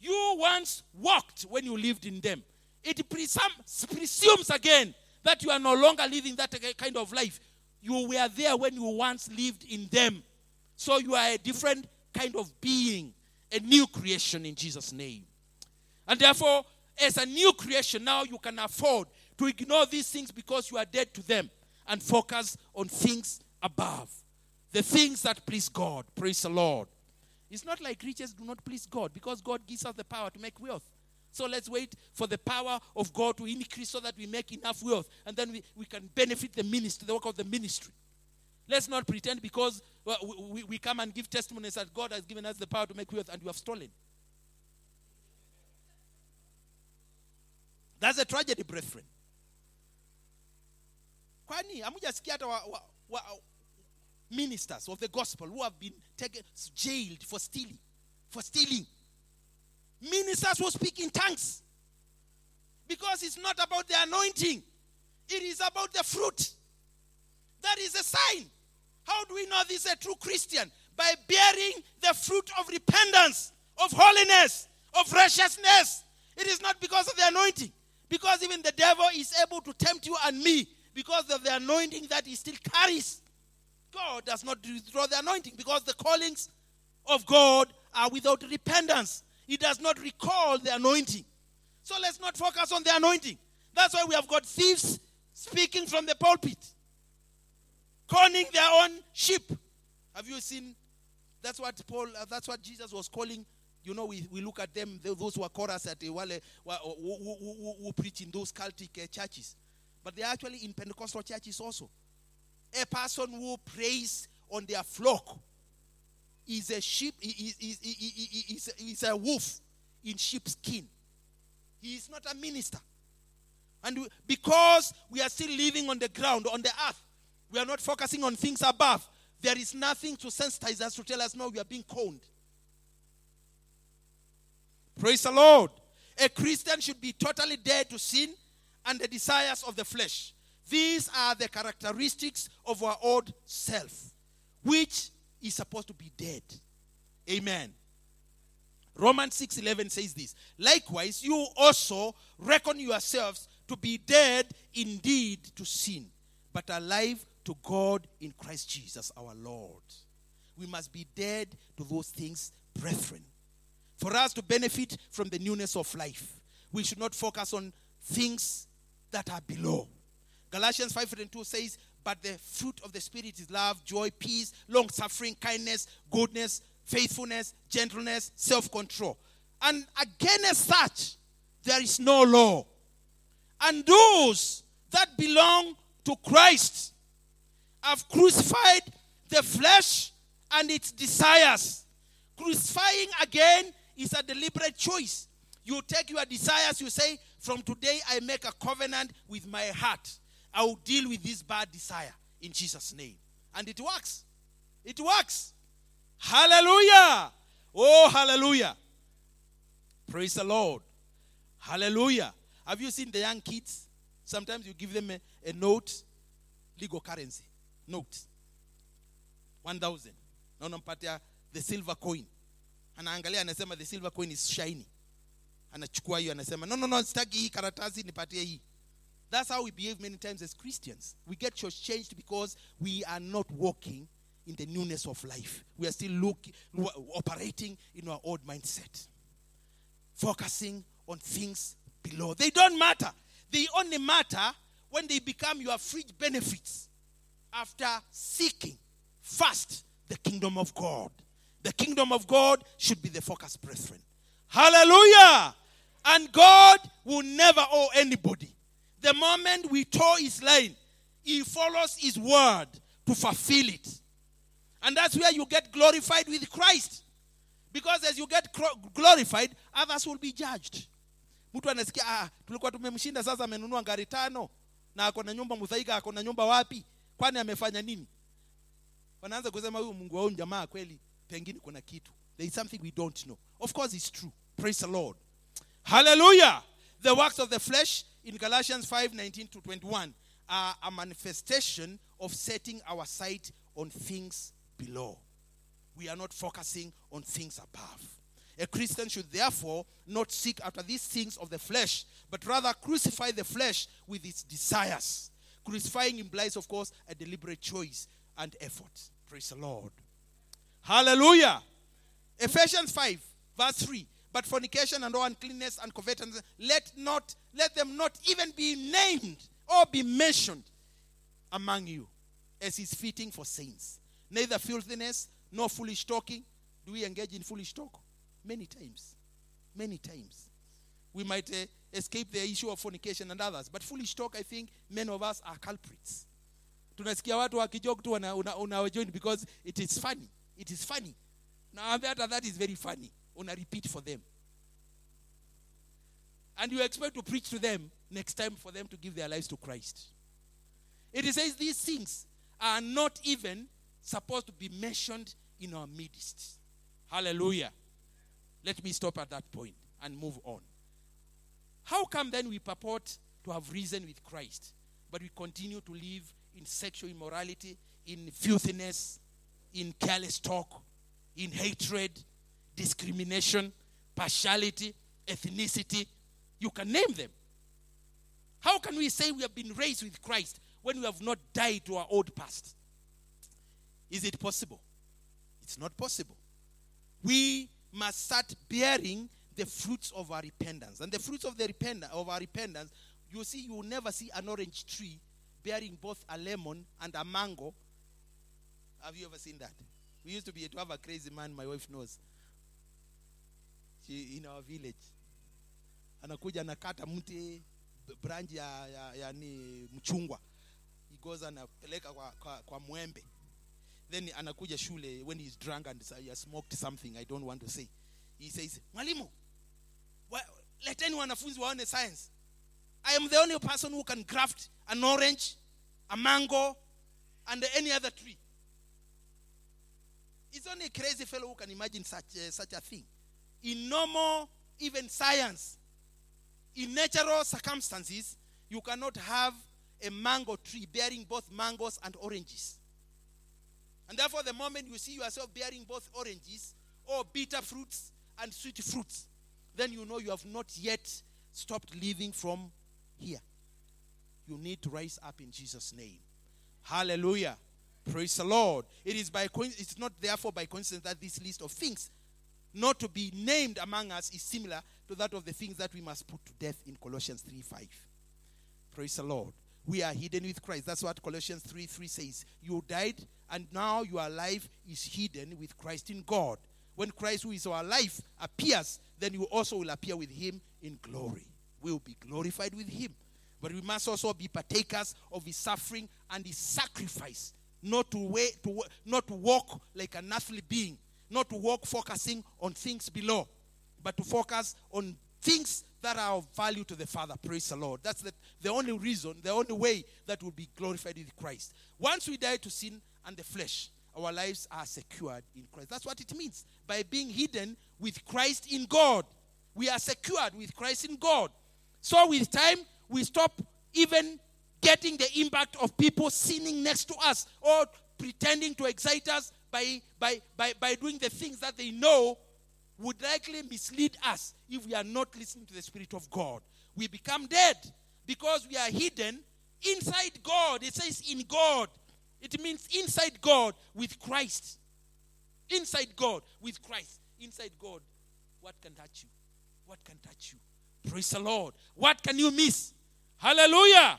you once walked when you lived in them. It presum- presumes again that you are no longer living that kind of life. You were there when you once lived in them. So you are a different kind of being, a new creation in Jesus' name. And therefore, as a new creation, now you can afford to ignore these things because you are dead to them and focus on things above. The things that please God. Praise the Lord. It's not like riches do not please God because God gives us the power to make wealth. So let's wait for the power of God to increase so that we make enough wealth and then we, we can benefit the ministry, the work of the ministry. Let's not pretend because we, we come and give testimonies that God has given us the power to make wealth and you have stolen. That's a tragedy, brethren. Kwani hamujasikia hata wa, wa, wa, ministers of the gospel who have been taken jailed for stealing, for stealing. Ministers who speak in tongues. Because it's not about the anointing, it is about the fruit. That is a sign. How do we know this is a true Christian? By bearing the fruit of repentance, of holiness, of righteousness. It is not because of the anointing. Because even the devil is able to tempt you and me because of the anointing that he still carries. God does not withdraw the anointing because the callings of God are without repentance. He does not recall the anointing. So let's not focus on the anointing. That's why we have got thieves speaking from the pulpit, conning their own sheep. Have you seen? That's what Paul. Uh, that's what Jesus was calling. You know, we, we look at them, those who are chorus at the wale, who, who, who, who preach in those cultic uh, churches, but they're actually in Pentecostal churches also. A person who preys on their flock is a sheep, is, is, is, is, a wolf in sheep's skin. He is not a minister. And because we are still living on the ground, on the earth, we are not focusing on things above. There is nothing to sensitize us to tell us, no, we are being coned. Praise the Lord. A Christian should be totally dead to sin and the desires of the flesh. These are the characteristics of our old self, which is supposed to be dead. Amen. Romans 6:11 says this. Likewise, you also reckon yourselves to be dead indeed to sin, but alive to God in Christ Jesus our Lord. We must be dead to those things, brethren. For us to benefit from the newness of life, we should not focus on things that are below. Galatians 5 and 2 says, But the fruit of the Spirit is love, joy, peace, long suffering, kindness, goodness, faithfulness, gentleness, self control. And against such, there is no law. And those that belong to Christ have crucified the flesh and its desires. Crucifying again is a deliberate choice. You take your desires, you say, From today I make a covenant with my heart. I will deal with this bad desire in Jesus' name. And it works. It works. Hallelujah. Oh, hallelujah. Praise the Lord. Hallelujah. Have you seen the young kids? Sometimes you give them a, a note, legal currency, note. 1,000. Na unampatia the silver coin. Anaangalia anasema the silver coin is shiny. Anachukua hiyo anasema no no no sitaki hii karatasi nipatie hii. That's how we behave many times as Christians. We get changed because we are not walking in the newness of life. We are still looking, operating in our old mindset, focusing on things below. They don't matter. They only matter when they become your fringe benefits after seeking first the kingdom of God. The kingdom of God should be the focus, brethren. Hallelujah! And God will never owe anybody. The moment we toe his line, he follows his word to fulfill it. And that's where you get glorified with Christ. Because as you get glorified, others will be judged. Mtu anasikia ah, tulikuwa tumemshinda sasa amenunua gari tano na ako na nyumba Muthaiga, ako na nyumba wapi? Kwani amefanya nini? Wanaanza kusema huyu Mungu wao jamaa kweli pengine kuna kitu. There is something we don't know. Of course it's true. Praise the Lord. Hallelujah. The works of the flesh in Galatians 5 19 to 21 are a manifestation of setting our sight on things below. We are not focusing on things above. A Christian should therefore not seek after these things of the flesh, but rather crucify the flesh with its desires. Crucifying implies, of course, a deliberate choice and effort. Praise the Lord. Hallelujah. Ephesians 5, verse 3. But fornication and all uncleanness and covetousness, let not let them not even be named or be mentioned among you, as is fitting for saints. Neither filthiness nor foolish talking. Do we engage in foolish talk? Many times. Many times. We might uh, escape the issue of fornication and others, but foolish talk, I think many of us are culprits. Tunasikia watu wakijok tu unawajoin because it is funny. It is funny. Now that, that is very funny. Una repeat for them. And you expect to preach to them next time for them to give their lives to Christ. It says these things are not even supposed to be mentioned in our midst. Hallelujah. Let me stop at that point and move on. How come then we purport to have risen with Christ, but we continue to live in sexual immorality, in filthiness, in careless talk, in hatred, discrimination, partiality, ethnicity? You can name them. How can we say we have been raised with Christ when we have not died to our old past? Is it possible? It's not possible. We must start bearing the fruits of our repentance. And the fruits of the repentance of our repentance, you see, you will never see an orange tree bearing both a lemon and a mango. Have you ever seen that? We used to be to have a crazy man, my wife knows. She in our village. Anakuja anakata mti branch ya, ya, ya ni mchungwa. He goes anapeleka kwa, kwa, kwa mwembe. Then anakuja shule when he's drunk and he has smoked something I don't want to say. He says, "Mwalimu, leteni wanafunzi waone science. I am the only person who can graft an orange, a mango, and any other tree. It's only a crazy fellow who can imagine such, uh, such a thing. In normal, even science, in natural circumstances, you cannot have a mango tree bearing both mangoes and oranges. And therefore, the moment you see yourself bearing both oranges or bitter fruits and sweet fruits, then you know you have not yet stopped living from here. You need to rise up in Jesus' name. Hallelujah. Praise the Lord. It is by it's not therefore by coincidence that this list of things not to be named among us is similar to that of the things that we must put to death in Colossians 3 5. Praise the Lord. We are hidden with Christ. That's what Colossians 3 3 says. You died, and now your life is hidden with Christ in God. When Christ, who is our life, appears, then you also will appear with him in glory. We will be glorified with him. But we must also be partakers of his suffering and his sacrifice. Not to, wait, to, not to walk like an earthly being, not to walk focusing on things below, but to focus on things that are of value to the Father. Praise the Lord. That's the, the only reason, the only way that will be glorified with Christ. Once we die to sin and the flesh, our lives are secured in Christ. That's what it means by being hidden with Christ in God. We are secured with Christ in God. So, with time, we stop even getting the impact of people sinning next to us or pretending to excite us by, by, by, by doing the things that they know would likely mislead us if we are not listening to the Spirit of God. We become dead because we are hidden inside God. It says in God. It means inside God with Christ. Inside God with Christ. Inside God. What can touch you? What can touch you? Praise the Lord. What can you miss? Hallelujah.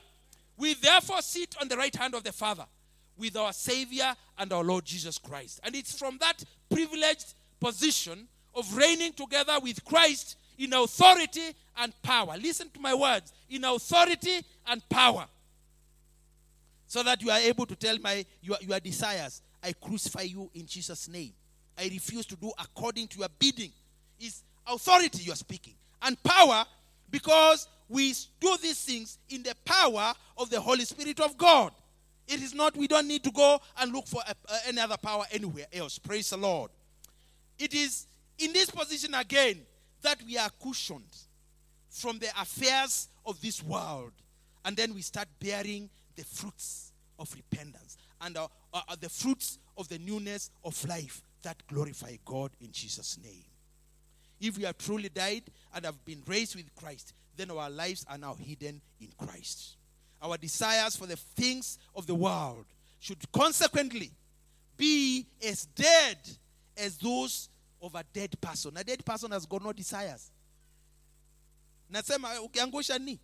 We therefore sit on the right hand of the Father with our Savior and our Lord Jesus Christ. And it's from that privileged position of reigning together with Christ in authority and power. Listen to my words in authority and power. So that you are able to tell my your, your desires, I crucify you in Jesus' name. I refuse to do according to your bidding. Is authority you are speaking. And power, because we do these things in the power of the Holy Spirit of God. It is not, we don't need to go and look for uh, any other power anywhere else. Praise the Lord. It is in this position again that we are cushioned from the affairs of this world. And then we start bearing the fruits of repentance and uh, uh, the fruits of the newness of life that glorify God in Jesus' name. If we have truly died and have been raised with Christ, then our lives are now hidden in Christ. our desires for the things of the world should consequently be as dead as those of a dead person. A dead person has got no desires. Nasema ukiangusha ni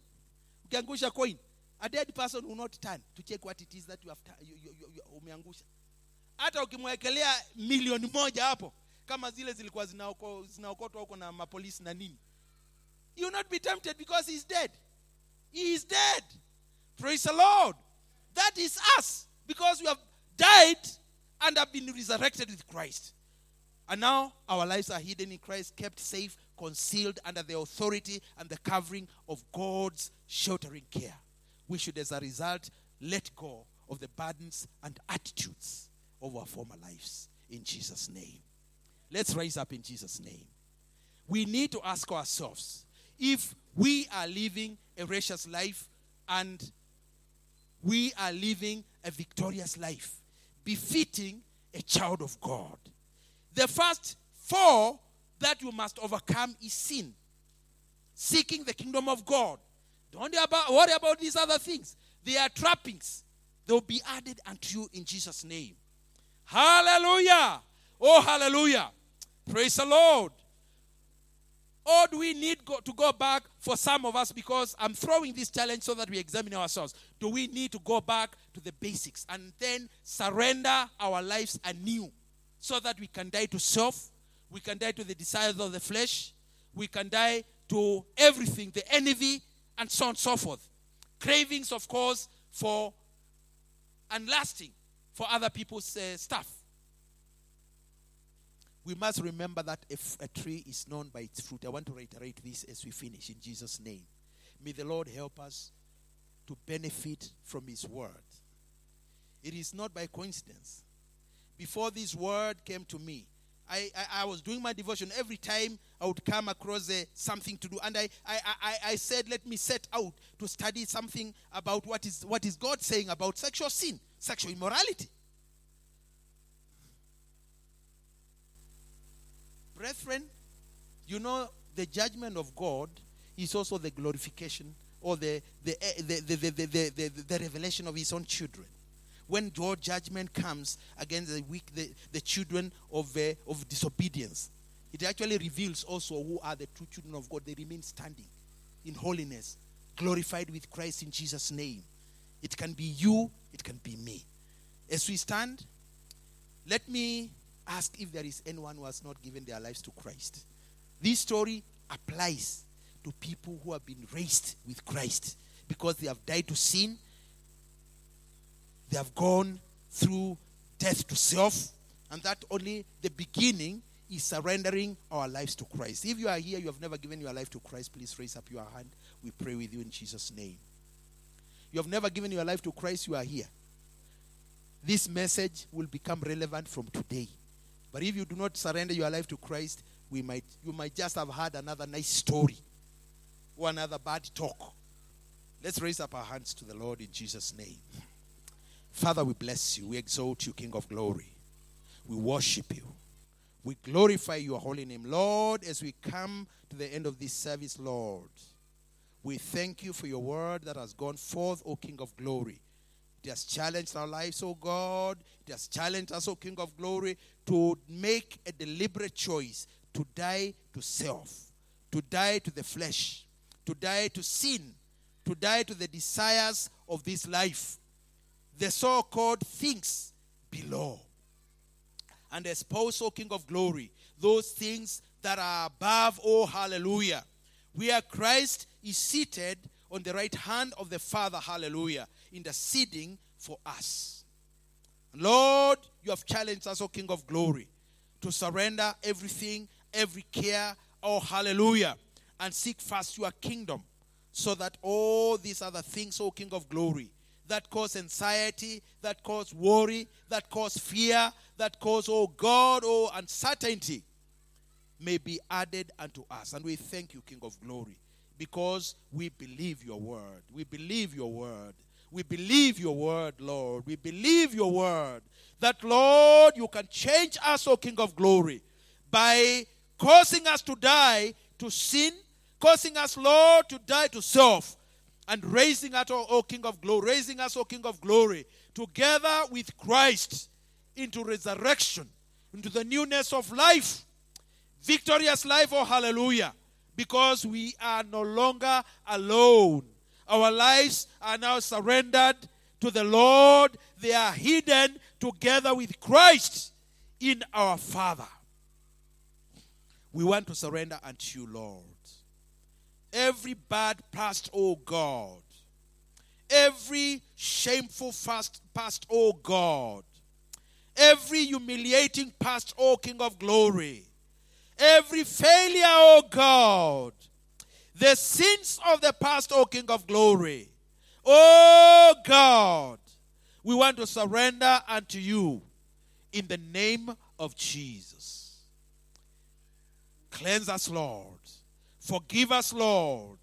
ukiangusha coin, a dead person will not turn to check what it is that you have you, you, you, umeangusha. Hata ukimwekelea milioni moja hapo kama zile zilikuwa zinaokotwa huko na mapolisi na nini, you will not be tempted because he is dead. He is dead. Praise the Lord. That is us because we have died and have been resurrected with Christ. And now our lives are hidden in Christ, kept safe, concealed under the authority and the covering of God's sheltering care. We should, as a result, let go of the burdens and attitudes of our former lives in Jesus' name. Let's rise up in Jesus' name. We need to ask ourselves if we are living a righteous life and we are living a victorious life, befitting a child of God. The first four that you must overcome is sin. Seeking the kingdom of God. Don't worry about, these other things. They are trappings. They will be added unto you in Jesus' name. Hallelujah. Oh, hallelujah. Praise the Lord. Or do we need go, to go back for some of us because I'm throwing this challenge so that we examine ourselves? Do we need to go back to the basics and then surrender our lives anew so that we can die to self, we can die to the desires of the flesh, we can die to everything, the envy, and so on and so forth. Cravings, of course, for and lasting for other people's uh, stuff. We must remember that if a tree is known by its fruit, I want to reiterate this as we finish in Jesus' name. May the Lord help us to benefit from His word. It is not by coincidence. Before this word came to me, I, I, I was doing my devotion. Every time I would come across uh, something to do, and I, I, I, I said, Let me set out to study something about what is, what is God saying about sexual sin, sexual immorality. Brethren, you know the judgment of God is also the glorification or the the, eh, the, the, the, the, the, the, the revelation of his own children. When your judgment comes against the weak, the, the children of, uh, of disobedience, it actually reveals also who are the true children of God. They remain standing in holiness, glorified with Christ in Jesus' name. It can be you, it can be me. As we stand, let me ask if there is anyone who has not given their lives to Christ. This story applies to people who have been raised with Christ because they have died to sin, they have gone through death to self, and that only the beginning is surrendering our lives to Christ. If you are here, you have never given your life to Christ, please raise up your hand. We pray with you in Jesus' name. You have never given your life to Christ, you are here. This message will become relevant from today. But if you do not surrender your life to Christ, we might you might just have had another nice story or another bad talk. Let's raise up our hands to the Lord in Jesus' name. Father, we bless you. We exalt you, King of glory. We worship you. We glorify your holy name. Lord, as we come to the end of this service, Lord, we thank you for your word that has gone forth, O King of glory. It has challenged our lives, O God. It has challenged us, O King of glory, to make a deliberate choice to die to self, to die to the flesh, to die to sin, to die to the desires of this life, the so called things below. And espouse, O King of glory, those things that are above, oh hallelujah, where Christ is seated on the right hand of the Father, hallelujah, interceding for us. Lord, you have challenged us, O King of glory, to surrender everything, every care, oh hallelujah, and seek first your kingdom, so that all these other things, O King of glory, that cause anxiety, that cause worry, that cause fear, that cause, oh God, oh uncertainty, may be added unto us. And we thank you, King of glory, because we believe your word. We believe your word. We believe your word, Lord. We believe your word. That, Lord, you can change us, O King of glory, by causing us to die to sin, causing us, Lord, to die to self, and raising us, O, King of glory, raising us, O King of glory, together with Christ into resurrection, into the newness of life, victorious life, oh hallelujah, because we are no longer alone. Our lives are now surrendered to the Lord, they are hidden together with Christ in our Father. We want to surrender unto you, Lord. Every bad past, oh God. Every shameful past, past, oh God. Every humiliating past, oh King of glory. Every failure, oh God. The sins of the past, oh King of glory. Oh God. We want to surrender unto you in the name of Jesus. Cleanse us, Lord. Forgive us, Lord.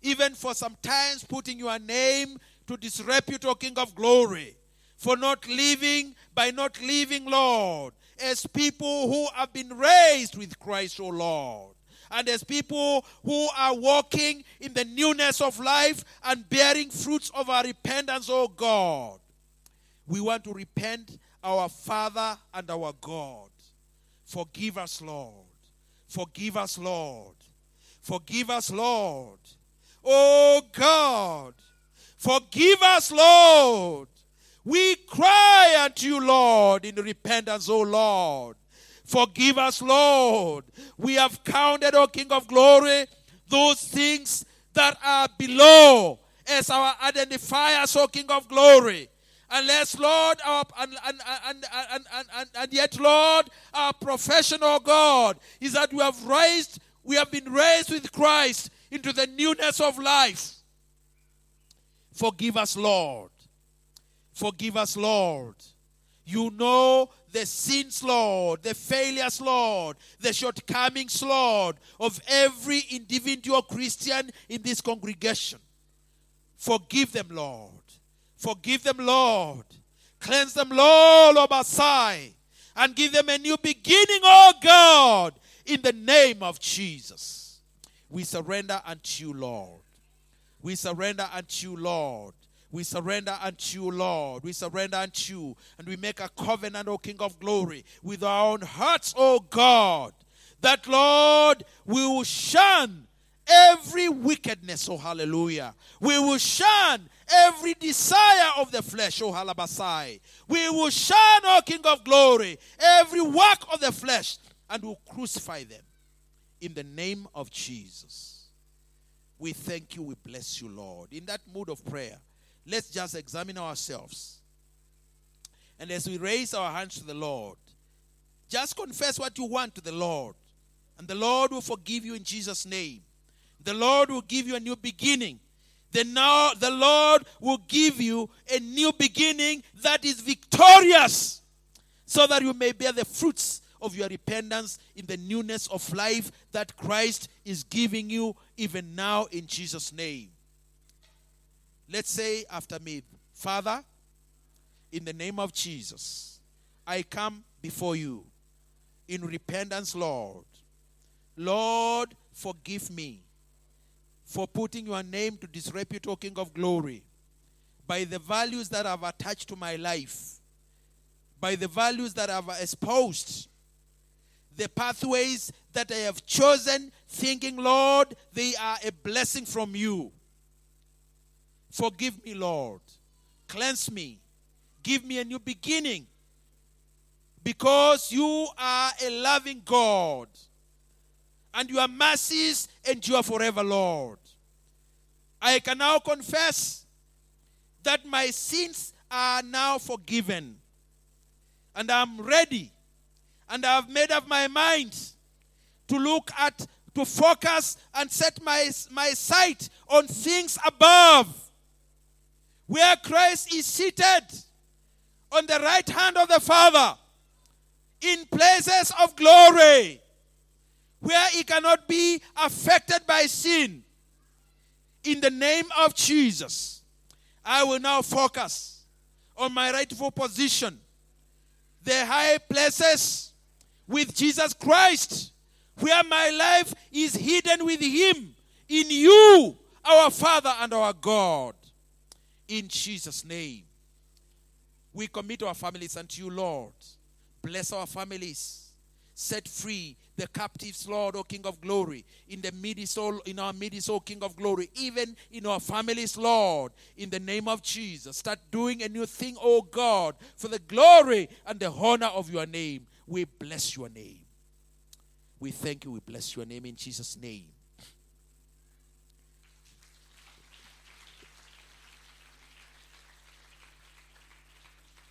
Even for sometimes putting your name to disrepute, O King of glory. For not living, by not living, Lord, as people who have been raised with Christ, O Lord. And as people who are walking in the newness of life and bearing fruits of our repentance, O God. We want to repent, our Father and our God. Forgive us, Lord. Forgive us, Lord. Forgive us, Lord. Oh God, forgive us, Lord. We cry unto you, Lord, in repentance, O Lord. Forgive us, Lord. We have counted, O King of glory, those things that are below as our identifiers, O King of glory. Unless, Lord, our, and, and, and, and, and, and, yet, Lord, our profession, oh God, is that we have raised we have been raised with Christ into the newness of life. Forgive us, Lord. Forgive us, Lord. You know the sins, Lord, the failures, Lord, the shortcomings, Lord, of every individual Christian in this congregation. Forgive them, Lord. Forgive them, Lord. Cleanse them, Lord, our side. And give them a new beginning, oh God, in the name of Jesus. We surrender unto you, Lord. We surrender unto you, Lord. We surrender unto you, Lord. We surrender unto you. And we make a covenant, O King of glory, with our own hearts, O God, that, Lord, we will shun every wickedness, oh hallelujah. We will shun every desire of the flesh, oh halabasai. We will shun, O King of glory, every work of the flesh and will crucify them in the name of Jesus. We thank you, we bless you, Lord. In that mood of prayer, let's just examine ourselves. And as we raise our hands to the Lord, just confess what you want to the Lord. And the Lord will forgive you in Jesus' name. The Lord will give you a new beginning. The, now, the Lord will give you a new beginning that is victorious so that you may bear the fruits of your repentance in the newness of life that Christ is giving you even now in Jesus' name. Let's say after me, Father, in the name of Jesus, I come before you in repentance, Lord. Lord, forgive me for putting your name to disrepute, O King of glory, by the values that I've attached to my life, by the values that I've exposed, the pathways that I have chosen, thinking, Lord, they are a blessing from you. Forgive me, Lord. Cleanse me. Give me a new beginning. Because you are a loving God. And your mercies endure forever, Lord. I can now confess that my sins are now forgiven. And I'm ready and I have made up my mind to look at, to focus and set my, my sight on things above, where Christ is seated on the right hand of the Father in places of glory, where he cannot be affected by sin. In the name of Jesus, I will now focus on my rightful position, the high places with Jesus Christ, where my life is hidden with Him in you, our Father and our God. In Jesus' name. We commit our families unto you, Lord. Bless our families. Set free the captives, Lord, O King of glory. In the midst, in our midst, O King of glory. Even in our families, Lord. In the name of Jesus. Start doing a new thing, O God, for the glory and the honor of your name. We bless your name. We thank you. We bless your name in Jesus' name.